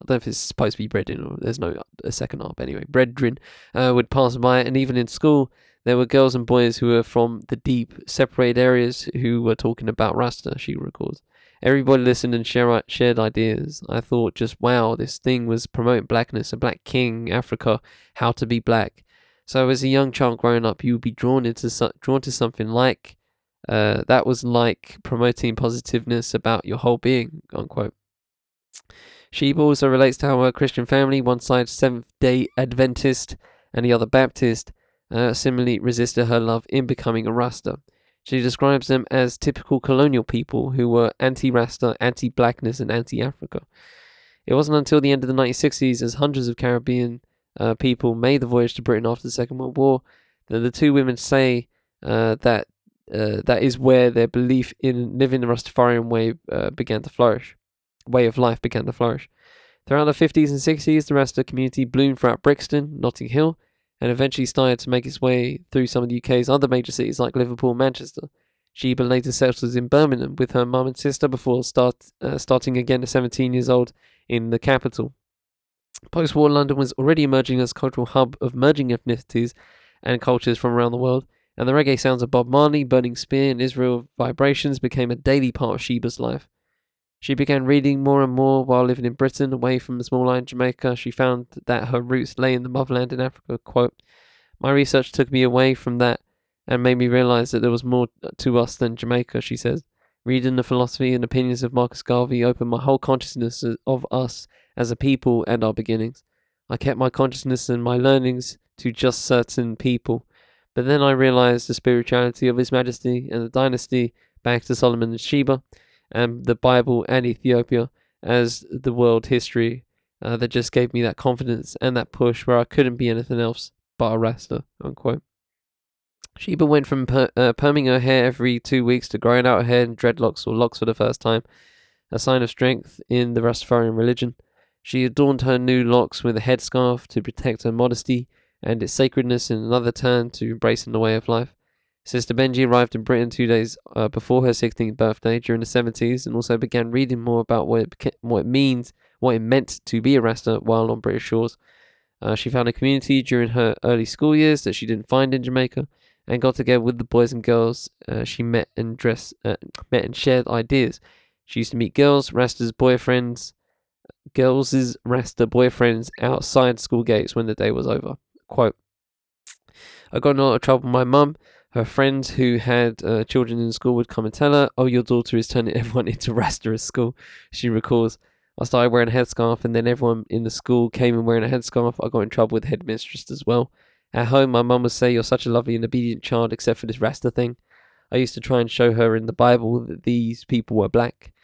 I don't know if it's supposed to be brethren or there's no a second arm. Anyway, brethren uh, would pass by, and even in school, there were girls and boys who were from the deep, separated areas who were talking about Rasta. She records. Everybody listened and share, shared ideas. I thought, just wow, this thing was promoting blackness, a black king, Africa, how to be black. So as a young child growing up, you would be drawn into drawn to something like uh, that was like promoting positiveness about your whole being, unquote. Sheba also relates to how her Christian family, one side Seventh day Adventist and the other Baptist, uh, similarly resisted her love in becoming a Rasta. She describes them as typical colonial people who were anti Rasta, anti blackness, and anti Africa. It wasn't until the end of the 1960s, as hundreds of Caribbean uh, people made the voyage to Britain after the Second World War, that the two women say uh, that uh, that is where their belief in living the Rastafarian way uh, began to flourish way of life began to flourish. Throughout the 50s and 60s, the rest of the community bloomed throughout Brixton, Notting Hill, and eventually started to make its way through some of the UK's other major cities like Liverpool and Manchester. Sheba later settled in Birmingham with her mum and sister before start, uh, starting again at 17 years old in the capital. Post war London was already emerging as a cultural hub of merging ethnicities and cultures from around the world, and the reggae sounds of Bob Marley, Burning Spear, and Israel Vibrations became a daily part of Sheba's life. She began reading more and more while living in Britain, away from the small island Jamaica. She found that her roots lay in the motherland in Africa. Quote, My research took me away from that and made me realize that there was more to us than Jamaica, she says. Reading the philosophy and opinions of Marcus Garvey opened my whole consciousness of us as a people and our beginnings. I kept my consciousness and my learnings to just certain people. But then I realized the spirituality of His Majesty and the dynasty back to Solomon and Sheba and the Bible and Ethiopia as the world history uh, that just gave me that confidence and that push where I couldn't be anything else but a Rasta, unquote. Sheba went from per- uh, perming her hair every two weeks to growing out her hair in dreadlocks or locks for the first time, a sign of strength in the Rastafarian religion. She adorned her new locks with a headscarf to protect her modesty and its sacredness in another turn to embracing the way of life. Sister Benji arrived in Britain two days uh, before her 16th birthday during the 70s and also began reading more about what it, what it means, what it meant to be a Rasta while on British shores. Uh, she found a community during her early school years that she didn't find in Jamaica and got together with the boys and girls uh, she met and dress, uh, met and shared ideas. She used to meet girls, Rasta's boyfriends, girls' Rasta boyfriends outside school gates when the day was over. Quote, I got in a lot of trouble with my mum her friends who had uh, children in school would come and tell her, Oh, your daughter is turning everyone into Rasta at school. She recalls, I started wearing a headscarf, and then everyone in the school came and wearing a headscarf. I got in trouble with the headmistress as well. At home, my mum would say, You're such a lovely and obedient child, except for this Rasta thing. I used to try and show her in the Bible that these people were black.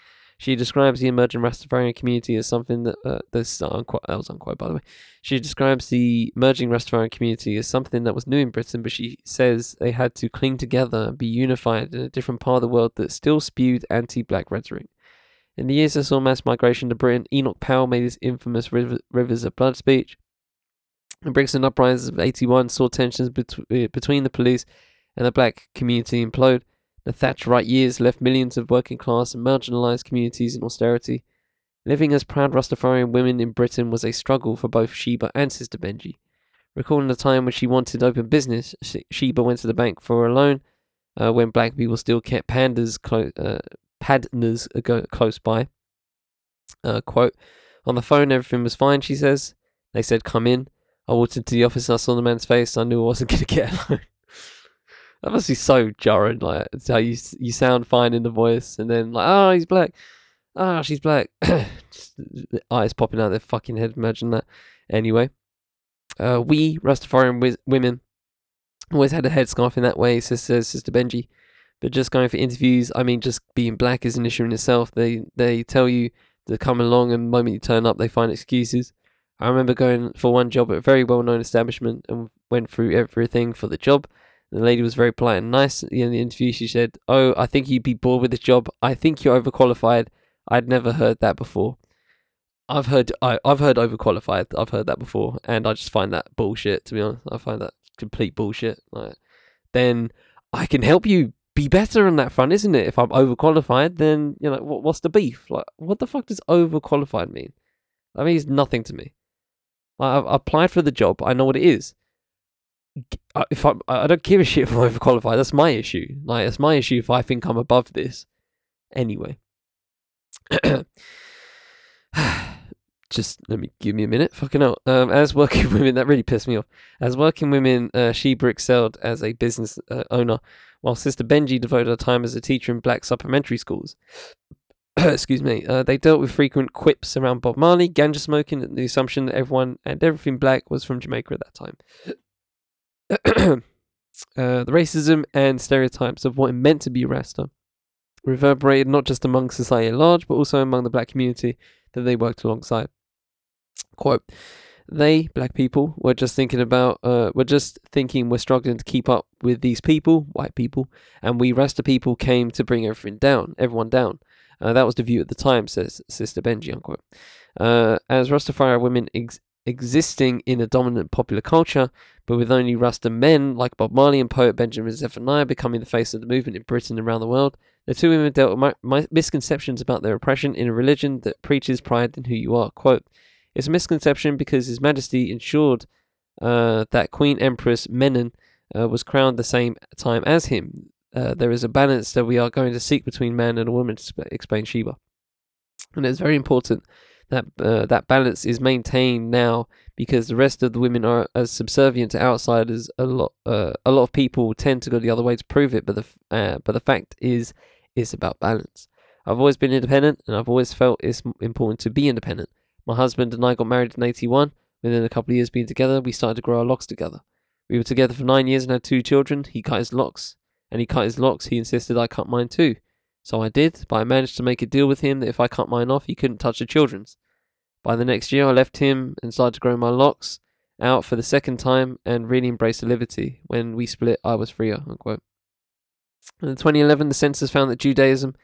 She describes the emerging Rastafarian community as something that uh, this uh, unquote, that was unquote by the way. She describes the emerging Rastafarian community as something that was new in Britain, but she says they had to cling together and be unified in a different part of the world that still spewed anti-black rhetoric. In the years that saw mass migration to Britain, Enoch Powell made his infamous River, Rivers of Blood speech. The Brixton uprisings of 81 saw tensions bet- between the police and the black community implode. The Thatcherite years left millions of working class and marginalised communities in austerity. Living as proud Rastafarian women in Britain was a struggle for both Sheba and Sister Benji. Recalling the time when she wanted to open business, Sheba went to the bank for a loan uh, when black people still kept pandas clo- uh, padners close by. Uh, quote, on the phone, everything was fine, she says. They said, come in. I walked into the office and I saw the man's face. I knew I wasn't going to get a loan. That must be so jarring. Like, it's how you you sound fine in the voice, and then like, oh, he's black. Ah, oh, she's black. Eyes popping out of their fucking head. Imagine that. Anyway, uh, we Rastafarian w- women always had a headscarf in that way, says Sister Benji. But just going for interviews, I mean, just being black is an issue in itself. They they tell you to come along, and the moment you turn up, they find excuses. I remember going for one job at a very well known establishment and went through everything for the job. The lady was very polite and nice. In the interview, she said, "Oh, I think you'd be bored with this job. I think you're overqualified. I'd never heard that before. I've heard I, I've heard overqualified. I've heard that before, and I just find that bullshit. To be honest, I find that complete bullshit. Like, then I can help you be better on that front, isn't it? If I'm overqualified, then you know what, what's the beef? Like, what the fuck does overqualified mean? That means nothing to me. I've applied for the job. I know what it is if I I don't give a shit if I'm overqualified. That's my issue. Like it's my issue if I think I'm above this. Anyway. Just let me give me a minute. Fucking hell. Um, as working women, that really pissed me off. As working women, uh, Sheba excelled as a business uh, owner, while Sister Benji devoted her time as a teacher in black supplementary schools. Excuse me. Uh, they dealt with frequent quips around Bob Marley, ganja smoking, and the assumption that everyone and everything black was from Jamaica at that time. uh, the racism and stereotypes of what it meant to be Rasta reverberated not just among society at large, but also among the black community that they worked alongside. Quote, they, black people, were just thinking about, uh, were just thinking we're struggling to keep up with these people, white people, and we Rasta people came to bring everything down, everyone down. Uh, that was the view at the time, says Sister Benji, unquote. Uh, as Rastafari women ex- existing in a dominant popular culture, but with only Rasta men like Bob Marley and poet Benjamin Zephaniah becoming the face of the movement in Britain and around the world, the two women dealt with my, misconceptions about their oppression in a religion that preaches pride in who you are. Quote, it's a misconception because His Majesty ensured uh, that Queen Empress Menen uh, was crowned the same time as him. Uh, there is a balance that we are going to seek between man and a woman, to sp- explain Sheba. And it's very important that uh, that balance is maintained now because the rest of the women are as subservient to outsiders. A lot, uh, a lot of people tend to go the other way to prove it, but the uh, but the fact is, it's about balance. I've always been independent, and I've always felt it's important to be independent. My husband and I got married in '81. Within a couple of years being together, we started to grow our locks together. We were together for nine years and had two children. He cut his locks, and he cut his locks. He insisted I cut mine too. So I did, but I managed to make a deal with him that if I cut mine off, he couldn't touch the children's. By the next year, I left him and started to grow my locks out for the second time and really embraced the liberty. When we split, I was freer. Unquote. In 2011, the census found that Judaism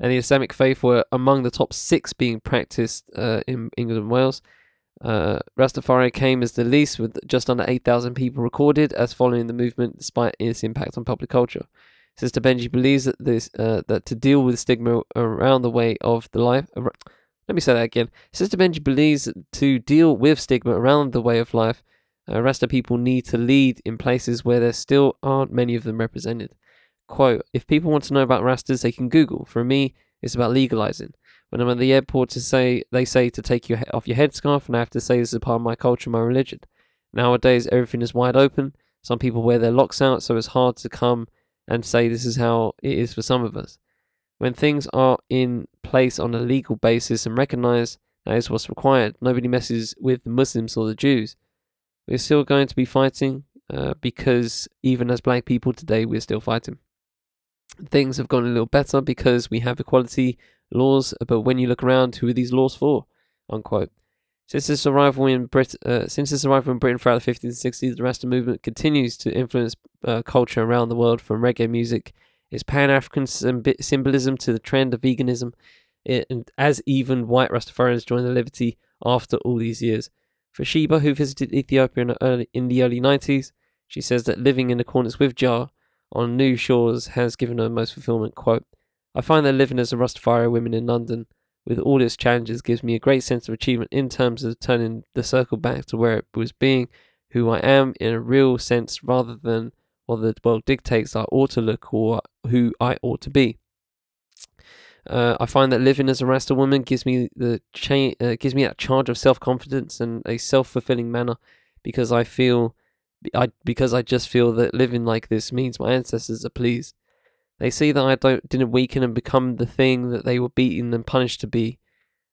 and the Islamic faith were among the top six being practiced uh, in England and Wales. Uh, Rastafari came as the least, with just under 8,000 people recorded as following the movement, despite its impact on public culture. Sister Benji believes that this uh, that to deal with stigma around the way of the life. Let me say that again. Sister Benji believes to deal with stigma around the way of life, uh, Rasta people need to lead in places where there still aren't many of them represented. Quote, if people want to know about Rastas, they can Google. For me, it's about legalizing. When I'm at the airport to say, they say to take your off your headscarf, and I have to say this is part of my culture, my religion. Nowadays, everything is wide open. Some people wear their locks out, so it's hard to come and say this is how it is for some of us. When things are in place on a legal basis and recognized that is what's required, nobody messes with the Muslims or the Jews. We're still going to be fighting uh, because even as black people today, we're still fighting. Things have gone a little better because we have equality laws, but when you look around, who are these laws for? Unquote. Since its arrival in Brit- uh, since its arrival in Britain throughout the 50s and 60s, the Rasta movement continues to influence uh, culture around the world, from reggae music, its Pan-African symbolism to the trend of veganism, it, and as even white Rastafarians join the liberty after all these years. For Sheba, who visited Ethiopia in the early, in the early 90s, she says that living in accordance with Jah on new shores has given her most fulfillment. Quote, I find that living as a Rastafari woman in London with all its challenges gives me a great sense of achievement in terms of turning the circle back to where it was being who I am in a real sense rather than what the world dictates I ought to look or who I ought to be. Uh, I find that living as a Rasta woman gives me the cha- uh, gives me that charge of self confidence and a self fulfilling manner because I feel I because I just feel that living like this means my ancestors are pleased. They see that I don't didn't weaken and become the thing that they were beaten and punished to be.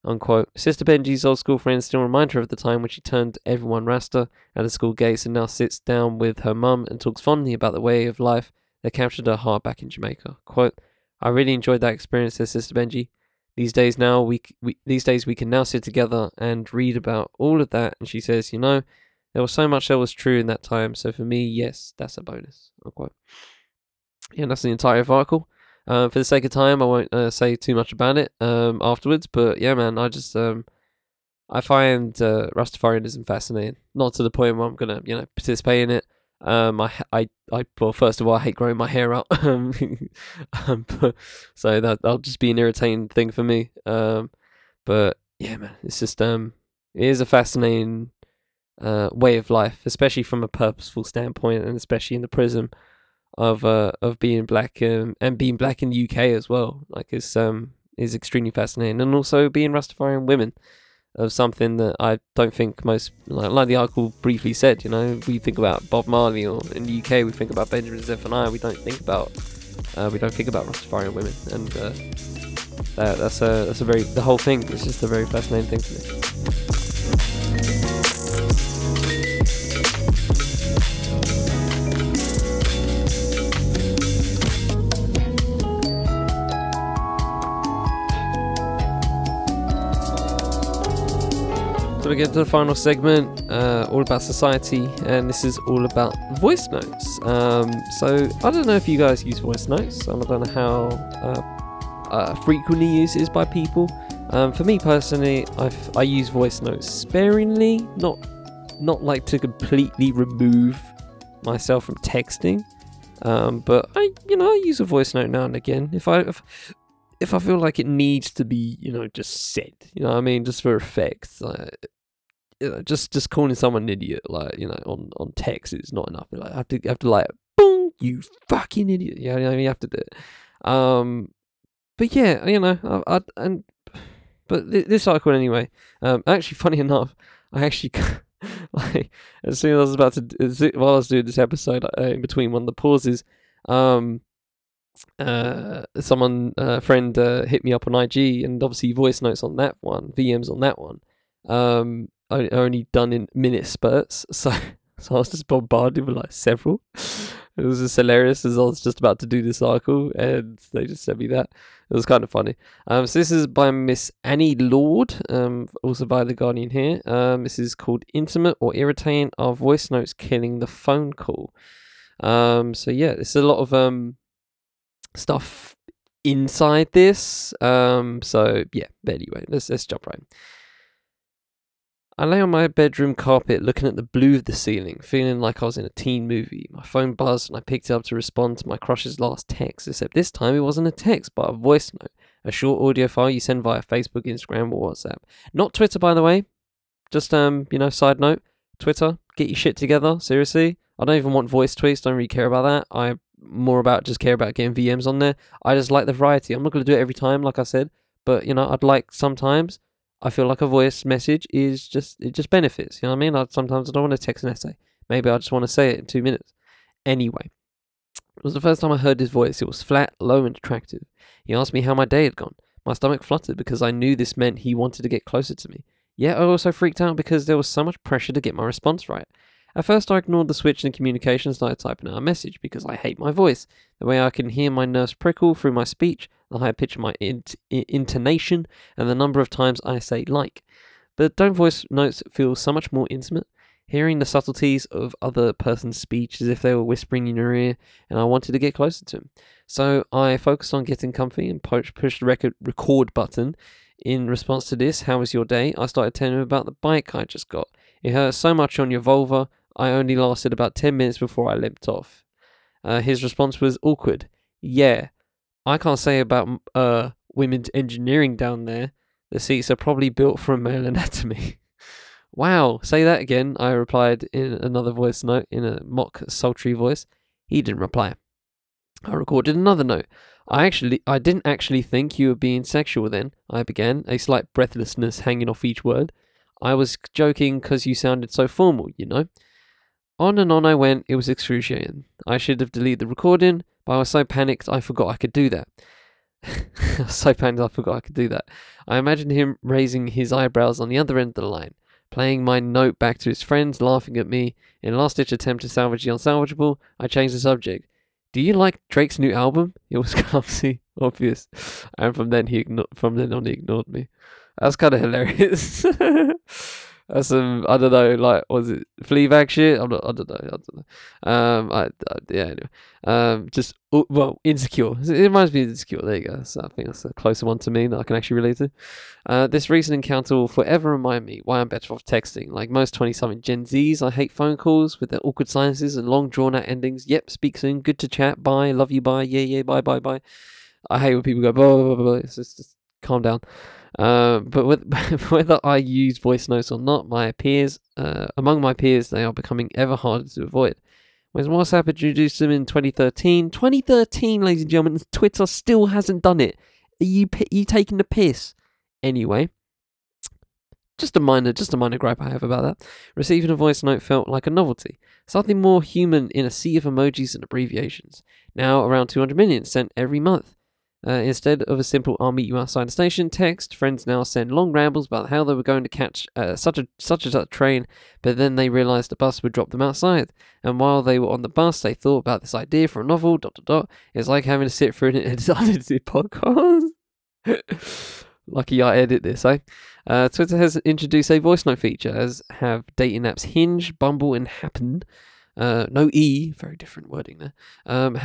Unquote. Sister Benji's old school friends still remind her of the time when she turned everyone Rasta at the school gates and now sits down with her mum and talks fondly about the way of life that captured her heart back in Jamaica. Quote, I really enjoyed that experience, says Sister Benji. These days now we, we these days we can now sit together and read about all of that and she says, you know, there was so much that was true in that time, so for me, yes, that's a bonus. Unquote yeah, that's the entire article. Uh, for the sake of time, I won't uh, say too much about it um, afterwards. But yeah, man, I just um, I find uh, Rastafarianism fascinating. Not to the point where I'm gonna you know participate in it. Um, I I I well, first of all, I hate growing my hair out. um, so that that'll just be an irritating thing for me. Um, but yeah, man, it's just um, it is a fascinating uh way of life, especially from a purposeful standpoint, and especially in the prism of uh of being black um, and being black in the UK as well. Like it's um is extremely fascinating, and also being Rastafarian women of something that I don't think most like, like the article briefly said. You know, we think about Bob Marley, or in the UK we think about Benjamin Zephaniah. We don't think about uh, we don't think about Rastafarian women, and uh, that, that's a that's a very the whole thing is just a very fascinating thing to me. We get to the final segment, uh, all about society, and this is all about voice notes. Um, so I don't know if you guys use voice notes. I don't know how uh, uh, frequently used is by people. Um, for me personally, I've, I use voice notes sparingly, not not like to completely remove myself from texting. Um, but I, you know, I use a voice note now and again. If I if, if I feel like it needs to be, you know, just said, you know what I mean, just for effect. Like, you know, just just calling someone an idiot, like you know, on on text is not enough. Like, I have to I have to like boom, you fucking idiot. You, know, you have to do it. Um, but yeah, you know, I, I and but th- this article anyway. Um, actually, funny enough, I actually like as soon as I was about to while I was doing this episode, uh, in between one of the pauses, um, uh, someone, uh, friend, uh, hit me up on IG, and obviously voice notes on that one, VMs on that one, um, only done in minute spurts. So, so I was just bombarded with like several. It was just hilarious as I was just about to do this article, and they just sent me that. It was kind of funny. Um, so this is by Miss Annie Lord, um, also by the Guardian here. Um, this is called "Intimate or Irritating Are Voice Notes Killing the Phone Call?" Um, so yeah, it's a lot of um stuff inside this. Um, so yeah, but anyway, let's let's jump right. I lay on my bedroom carpet looking at the blue of the ceiling, feeling like I was in a teen movie. My phone buzzed and I picked it up to respond to my crush's last text, except this time it wasn't a text but a voice note, a short audio file you send via Facebook, Instagram, or WhatsApp. Not Twitter, by the way. Just um, you know, side note, Twitter, get your shit together. Seriously, I don't even want voice tweets. Don't really care about that. I more about just care about getting VMs on there. I just like the variety. I'm not going to do it every time, like I said, but you know, I'd like sometimes. I feel like a voice message is just it just benefits. You know what I mean? I, sometimes I don't want to text an essay. Maybe I just want to say it in two minutes. Anyway, it was the first time I heard his voice. It was flat, low, and attractive. He asked me how my day had gone. My stomach fluttered because I knew this meant he wanted to get closer to me. Yet I also freaked out because there was so much pressure to get my response right. At first, I ignored the switch in the communication and started typing out a message because I hate my voice. The way I can hear my nerves prickle through my speech, the higher pitch of my int- intonation, and the number of times I say like. But don't voice notes feel so much more intimate? Hearing the subtleties of other person's speech as if they were whispering in your ear, and I wanted to get closer to him. So I focused on getting comfy and pushed the record record button. In response to this, how was your day? I started telling him about the bike I just got. It hurts so much on your vulva, I only lasted about 10 minutes before I limped off. Uh, his response was awkward. Yeah, I can't say about uh, women's engineering down there. The seats are probably built for a male anatomy. wow, say that again, I replied in another voice note in a mock sultry voice. He didn't reply. I recorded another note. I actually I didn't actually think you were being sexual then, I began, a slight breathlessness hanging off each word. I was joking because you sounded so formal, you know. On and on I went, it was excruciating. I should have deleted the recording, but I was so panicked I forgot I could do that. I was so panicked I forgot I could do that. I imagined him raising his eyebrows on the other end of the line, playing my note back to his friends, laughing at me. In a last ditch attempt to salvage the unsalvageable, I changed the subject. Do you like Drake's new album? It was clumsy, obvious, and from then he igno- from then on he ignored me. That's kind of hilarious. That's some I don't know, like was it Fleabag shit? I'm not. I don't know. I don't know. Um, I, I yeah. Anyway, um, just well, insecure. It reminds me of insecure. There you go. So I think that's a closer one to me that I can actually relate to. Uh, this recent encounter will forever remind me why I'm better off texting. Like most twenty-something Gen Zs, I hate phone calls with their awkward silences and long drawn-out endings. Yep, speak soon. Good to chat. Bye. Love you. Bye. Yeah, yeah. Bye, bye, bye. I hate when people go blah blah blah. blah. It's just, just calm down. Uh, but with, whether I use voice notes or not, my peers, uh, among my peers, they are becoming ever harder to avoid. When WhatsApp introduced them in 2013, 2013, ladies and gentlemen, Twitter still hasn't done it. Are you are you taking the piss? Anyway, just a minor, just a minor gripe I have about that. Receiving a voice note felt like a novelty, something more human in a sea of emojis and abbreviations. Now around 200 million sent every month. Uh, instead of a simple "I'll meet you outside the station" text, friends now send long rambles about how they were going to catch uh, such a such a train, but then they realised the bus would drop them outside. And while they were on the bus, they thought about this idea for a novel. Dot dot dot. It's like having to sit through an edited podcast. Lucky I edit this, eh? Uh, Twitter has introduced a voice note feature, as have dating apps Hinge, Bumble, and Happn. Uh, no E, very different wording there. Um,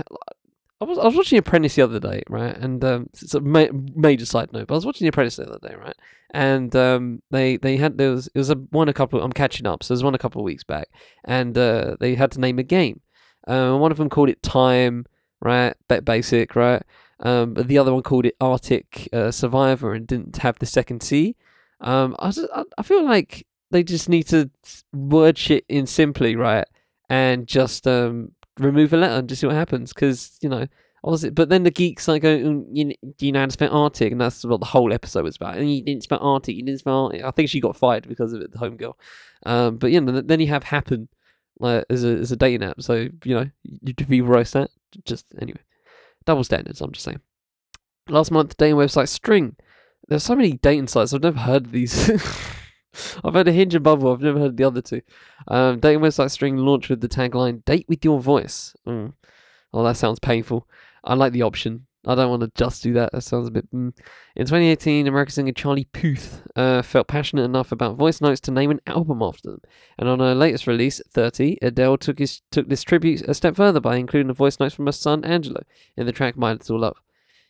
I was I was watching Apprentice the other day, right? And um, it's a ma- major side note, but I was watching Apprentice the other day, right? And um, they they had there was it was a one a couple. I'm catching up, so there's one a couple of weeks back, and uh, they had to name a game. Um, one of them called it Time, right? Bet basic, right? Um, but the other one called it Arctic uh, Survivor and didn't have the second C. Um, I, just, I feel like they just need to word shit in simply, right? And just um remove a letter and just see what happens. Because you know, obviously, but then the geeks like go, "Mm, you, do you know how to spell Arctic? And that's what the whole episode was about. And you didn't spell Arctic. You didn't spell. Arctic. I think she got fired because of it. The homegirl. Um, but you know, then you have Happen like as a as a dating app. So you know, you do be roast that. Just anyway, double standards. I'm just saying. Last month, dating website String. There's so many dating sites. I've never heard of these. I've heard a Hinge and Bubble. I've never heard the other two. Um, dating website String launched with the tagline "Date with your voice." Mm. Oh, that sounds painful. I like the option. I don't want to just do that. That sounds a bit. Mm. In 2018, American singer Charlie Puth uh, felt passionate enough about voice notes to name an album after them. And on her latest release, 30, Adele took his took this tribute a step further by including the voice notes from her son Angelo in the track "My Little Love."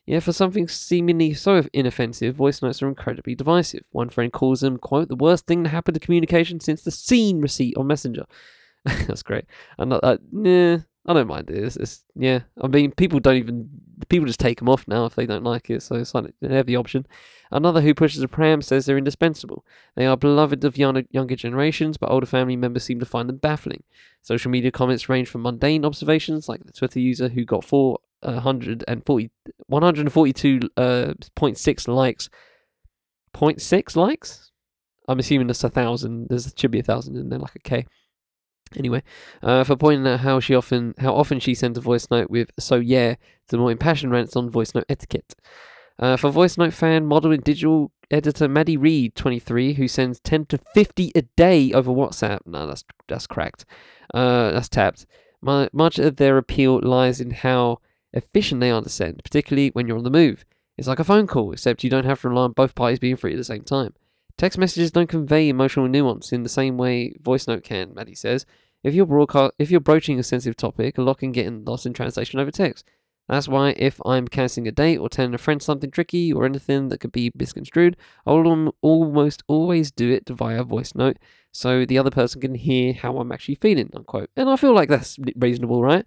Yeah, for something seemingly so inoffensive, voice notes are incredibly divisive. One friend calls them, quote, the worst thing to happen to communication since the seen receipt on Messenger. That's great. And uh, uh, nah, I don't mind it. It's, yeah, I mean, people don't even, people just take them off now if they don't like it, so it's like they have the option. Another who pushes a pram says they're indispensable. They are beloved of younger, generations, but older family members seem to find them baffling. Social media comments range from mundane observations, like the Twitter user who got 440, 142.6 uh, likes. 0.6 likes? I'm assuming that's a thousand. There should be a thousand in there, like a K. Anyway, uh, for pointing out how she often, how often she sends a voice note with "so yeah" to more impassioned rants on voice note etiquette. Uh, for voice note fan, model and digital editor Maddie Reed, 23, who sends 10 to 50 a day over WhatsApp. No, that's that's cracked. Uh, that's tapped. My, much of their appeal lies in how efficient they are to send, particularly when you're on the move. It's like a phone call, except you don't have to rely on both parties being free at the same time. Text messages don't convey emotional nuance in the same way voice note can, Maddie says. If you're broadcast, if you're broaching a sensitive topic, a lot can get lost in translation over text. That's why if I'm cancelling a date or telling a friend something tricky or anything that could be misconstrued, I'll almost always do it via voice note so the other person can hear how I'm actually feeling, unquote. And I feel like that's reasonable, right?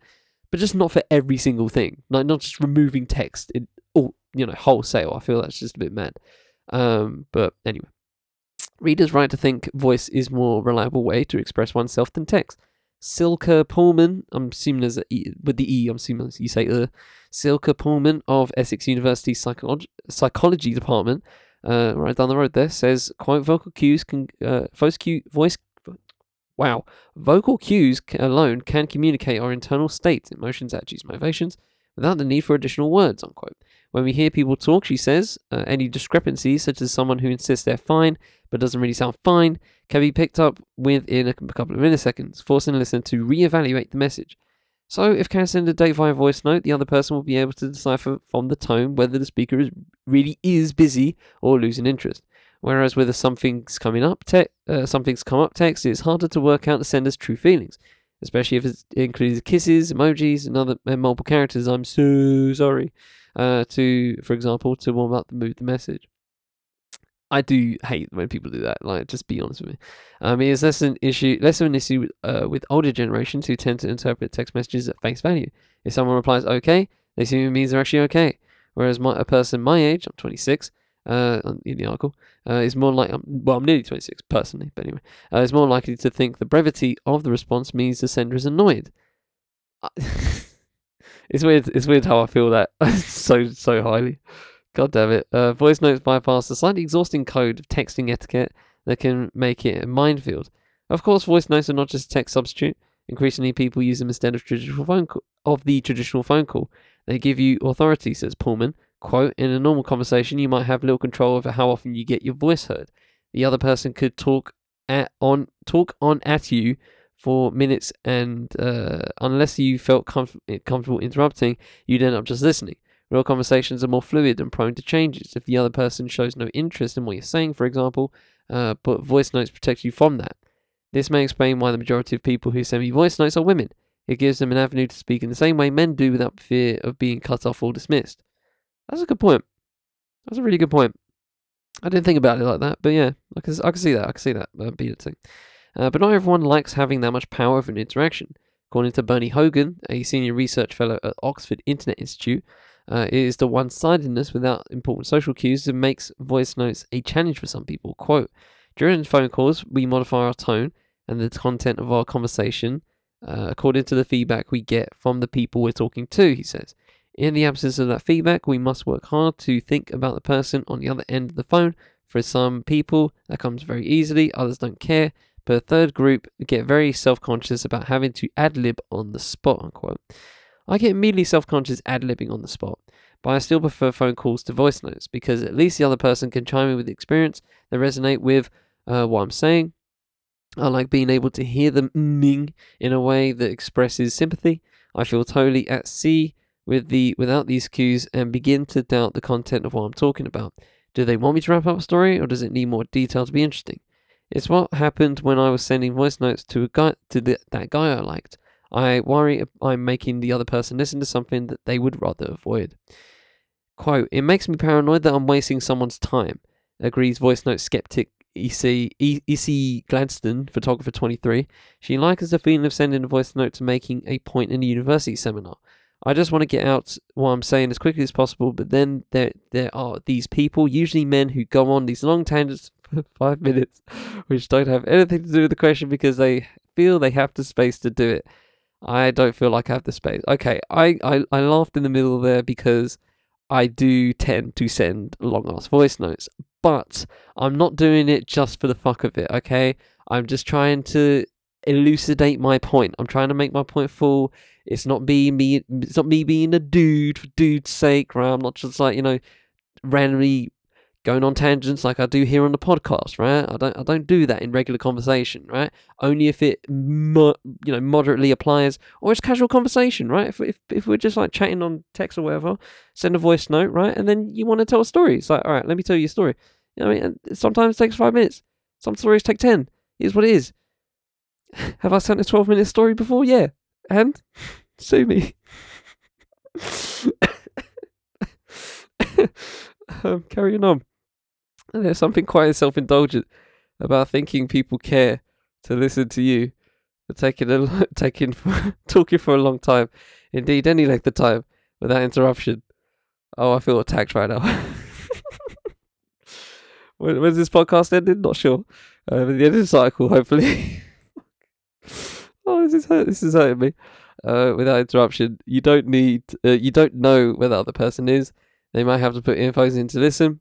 But just not for every single thing. Like not just removing text in all you know, wholesale. I feel that's just a bit mad. Um, but anyway. Readers right to think voice is more reliable way to express oneself than text. Silke Paulmann, I'm assuming there's a e, with the E, I'm assuming you say uh, Silke Paulmann of Essex University Psychology, Psychology Department, uh, right down the road there, says, quote, vocal cues can, uh, voice cue, voice, wow, vocal cues alone can communicate our internal states, emotions, attitudes, motivations, without the need for additional words, unquote. When we hear people talk, she says, uh, any discrepancies, such as someone who insists they're fine but doesn't really sound fine, can be picked up within a couple of milliseconds, forcing the listener to re-evaluate the message. So, if can send a date via voice note, the other person will be able to decipher from the tone whether the speaker is really is busy or losing interest. Whereas with a something's coming up, te- uh, something's come up text, it's harder to work out the sender's true feelings, especially if it includes kisses, emojis, and other and multiple characters. I'm so sorry. Uh, to, for example, to warm up the mood, the message. I do hate when people do that. Like, just be honest with me. Um, it is less an issue, less of an issue with, uh, with older generations who tend to interpret text messages at face value. If someone replies "okay," they assume it means they're actually okay. Whereas my, a person my age, I'm 26, uh, in the article, uh, is more like, um, well, I'm nearly 26 personally, but anyway, uh, is more likely to think the brevity of the response means the sender is annoyed. it's weird. It's weird how I feel that so so highly. God damn it. Uh, voice notes bypass the slightly exhausting code of texting etiquette that can make it a minefield. Of course, voice notes are not just a text substitute. Increasingly, people use them instead of traditional phone call, of the traditional phone call. They give you authority, says Paulmann. Quote, in a normal conversation, you might have little control over how often you get your voice heard. The other person could talk at on talk on at you for minutes, and uh, unless you felt comf- comfortable interrupting, you'd end up just listening. Real conversations are more fluid and prone to changes. If the other person shows no interest in what you're saying, for example, uh, but voice notes protect you from that. This may explain why the majority of people who send me voice notes are women. It gives them an avenue to speak in the same way men do without fear of being cut off or dismissed. That's a good point. That's a really good point. I didn't think about it like that, but yeah, I can, I can see that. I can see that uh, being a thing. Uh, but not everyone likes having that much power of an interaction. According to Bernie Hogan, a senior research fellow at Oxford Internet Institute, uh, it is the one sidedness without important social cues that makes voice notes a challenge for some people. Quote During phone calls, we modify our tone and the content of our conversation uh, according to the feedback we get from the people we're talking to, he says. In the absence of that feedback, we must work hard to think about the person on the other end of the phone. For some people, that comes very easily, others don't care. But a third group get very self conscious about having to ad lib on the spot, unquote. I get immediately self conscious ad libbing on the spot, but I still prefer phone calls to voice notes because at least the other person can chime in with the experience that resonate with uh, what I'm saying. I like being able to hear them ming in a way that expresses sympathy. I feel totally at sea with the without these cues and begin to doubt the content of what I'm talking about. Do they want me to wrap up a story or does it need more detail to be interesting? It's what happened when I was sending voice notes to a guy to the, that guy I liked. I worry I'm making the other person listen to something that they would rather avoid. Quote, it makes me paranoid that I'm wasting someone's time, agrees voice note skeptic EC, EC Gladstone, photographer 23. She likes the feeling of sending a voice note to making a point in a university seminar. I just want to get out what I'm saying as quickly as possible, but then there there are these people, usually men, who go on these long tangents for five minutes, which don't have anything to do with the question because they feel they have the space to do it. I don't feel like I have the space. Okay, I, I, I laughed in the middle there because I do tend to send long ass voice notes, but I'm not doing it just for the fuck of it, okay? I'm just trying to elucidate my point. I'm trying to make my point full. It's not me, me it's not me being a dude for dude's sake, right? I'm not just like, you know, randomly going on tangents like I do here on the podcast, right? I don't I don't do that in regular conversation, right? Only if it mo- you know moderately applies or it's casual conversation, right? If, if if we're just like chatting on text or whatever, send a voice note, right? And then you want to tell a story. It's like, all right, let me tell you a story. You know, I mean, sometimes it takes five minutes. Some stories take ten. Here's what it is. Have I sent a twelve minute story before? Yeah, and sue me. um, carrying on. There's something quite self indulgent about thinking people care to listen to you for taking a taking for, talking for a long time, indeed any length of time without interruption. Oh, I feel attacked right now. when, when's this podcast ending? Not sure. Uh, the end of the cycle, hopefully. Oh, this is hurt. This is hurting me. Uh, without interruption, you don't need. Uh, you don't know where the other person is. They might have to put earphones in to listen.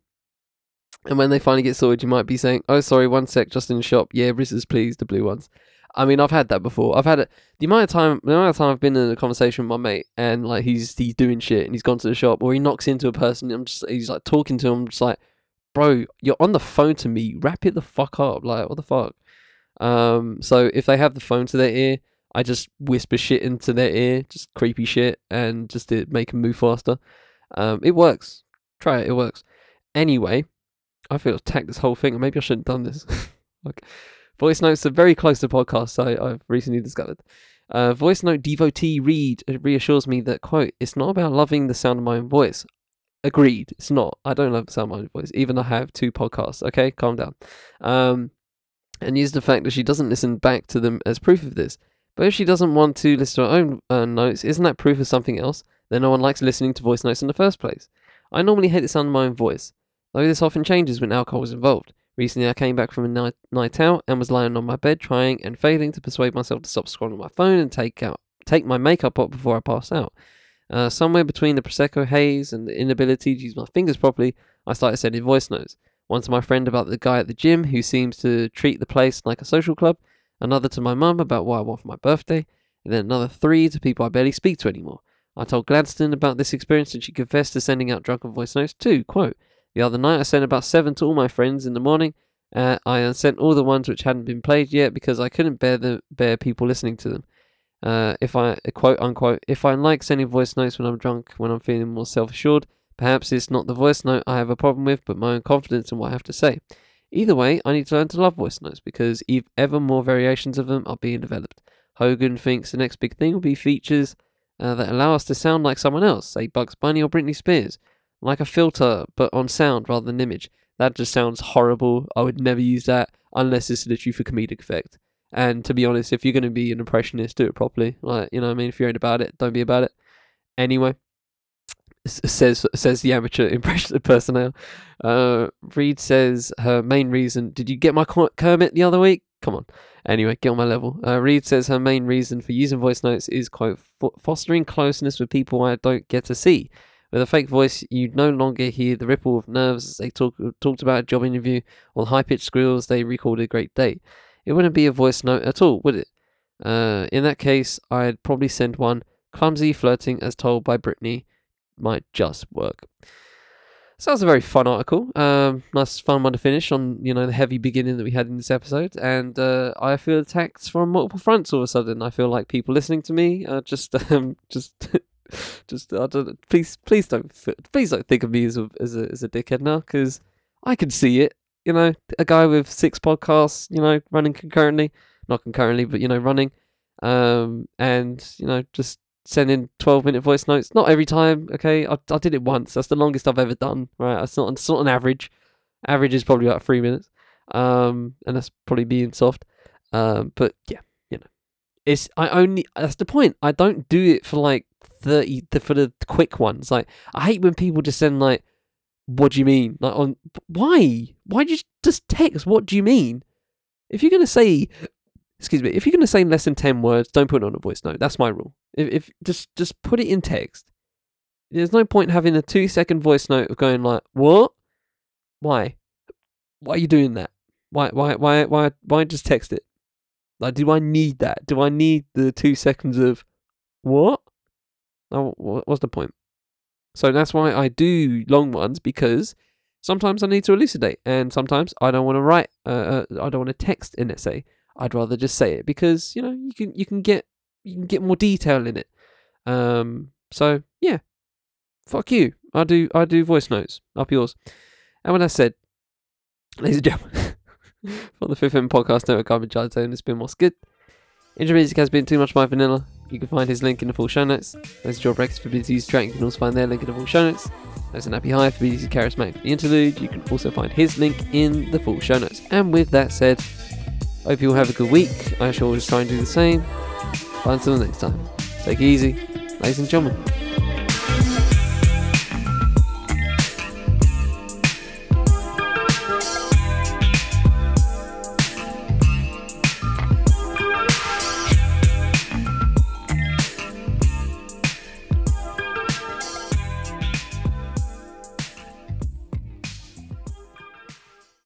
And when they finally get sorted, you might be saying, "Oh, sorry, one sec, just in the shop. Yeah, Rizlas, please, the blue ones." I mean, I've had that before. I've had it. The amount of time, the amount of time I've been in a conversation with my mate, and like he's he's doing shit, and he's gone to the shop, or he knocks into a person. I'm just he's like talking to him, I'm just like, bro, you're on the phone to me. Wrap it the fuck up. Like, what the fuck? Um, so if they have the phone to their ear, I just whisper shit into their ear, just creepy shit, and just to make them move faster. Um, it works. Try it. It works. Anyway, I feel attacked this whole thing. Maybe I shouldn't have done this. like, voice notes are very close to podcasts. I, I've recently discovered. Uh, voice note devotee Reed reassures me that quote It's not about loving the sound of my own voice. Agreed. It's not. I don't love the sound of my own voice. Even I have two podcasts. Okay, calm down. Um, and use the fact that she doesn't listen back to them as proof of this. But if she doesn't want to listen to her own uh, notes, isn't that proof of something else? Then no one likes listening to voice notes in the first place. I normally hate the sound of my own voice, though this often changes when alcohol is involved. Recently, I came back from a night, night out and was lying on my bed trying and failing to persuade myself to stop scrolling my phone and take out take my makeup off before I passed out. Uh, somewhere between the prosecco haze and the inability to use my fingers properly, I started sending voice notes. One to my friend about the guy at the gym who seems to treat the place like a social club, another to my mum about what I want for my birthday, and then another three to people I barely speak to anymore. I told Gladstone about this experience and she confessed to sending out drunken voice notes too. Quote, the other night I sent about seven to all my friends in the morning. Uh, I sent all the ones which hadn't been played yet because I couldn't bear the bear people listening to them. Uh, if I quote unquote, if I like sending voice notes when I'm drunk, when I'm feeling more self assured, perhaps it's not the voice note I have a problem with, but my own confidence in what I have to say. Either way, I need to learn to love voice notes because ever more variations of them are being developed. Hogan thinks the next big thing will be features uh, that allow us to sound like someone else, say Bugs Bunny or Britney Spears, like a filter but on sound rather than image. That just sounds horrible. I would never use that unless it's literally for comedic effect. And to be honest, if you're going to be an impressionist, do it properly. Like you know, what I mean, if you ain't about it, don't be about it. Anyway, says says the amateur impression personnel. Uh, Reed says her main reason. Did you get my Kermit the other week? come on. Anyway, get on my level. Uh, Reed says her main reason for using voice notes is quote fostering closeness with people I don't get to see. With a fake voice, you no longer hear the ripple of nerves as they talk, talked about a job interview or high pitched squeals they recalled a great day. It wouldn't be a voice note at all, would it? Uh, in that case, I'd probably send one. Clumsy flirting, as told by Brittany, might just work. So that was a very fun article. Um, nice, fun one to finish on. You know the heavy beginning that we had in this episode, and uh, I feel attacked from multiple fronts. All of a sudden, I feel like people listening to me are just, um, just, just. I don't. Please, please don't, please don't think of me as a as a, as a dickhead now, because I can see it. You know, a guy with six podcasts, you know, running concurrently, not concurrently, but you know, running, um, and you know, just send in 12 minute voice notes. Not every time, okay? I, I did it once. That's the longest I've ever done, right? It's not, it's not an average. Average is probably about three minutes. Um, and that's probably being soft. Um, but yeah, you know, it's, I only, that's the point. I don't do it for like 30, for the quick ones. Like, I hate when people just send like, what do you mean? Like, on, why? Why just, just text, what do you mean? If you're going to say, excuse me, if you're going to say less than 10 words, don't put it on a voice note. That's my rule. If, if just just put it in text. There's no point having a 2 second voice note of going like, "What? Why? Why are you doing that? Why why why why why just text it? Like do I need that? Do I need the 2 seconds of what? Oh, what's the point? So that's why I do long ones because sometimes I need to elucidate, and sometimes I don't want to write. Uh, uh, I don't want to text an essay. I'd rather just say it because you know you can you can get you can get more detail in it. Um, so yeah, fuck you. I do I do voice notes. Up yours. And when I said, ladies and gentlemen, for the Fifth M Podcast Network, I've been Taylor. It's been what's good. Intro music has been too much my vanilla. You can find his link in the full show notes. There's Brex for BT's track. You can also find their link in the full show notes. There's an Happy High for BT's Charismatic for the interlude. You can also find his link in the full show notes. And with that said, Hope you all have a good week. I shall just try and do the same. But until next time, take it easy, ladies and gentlemen.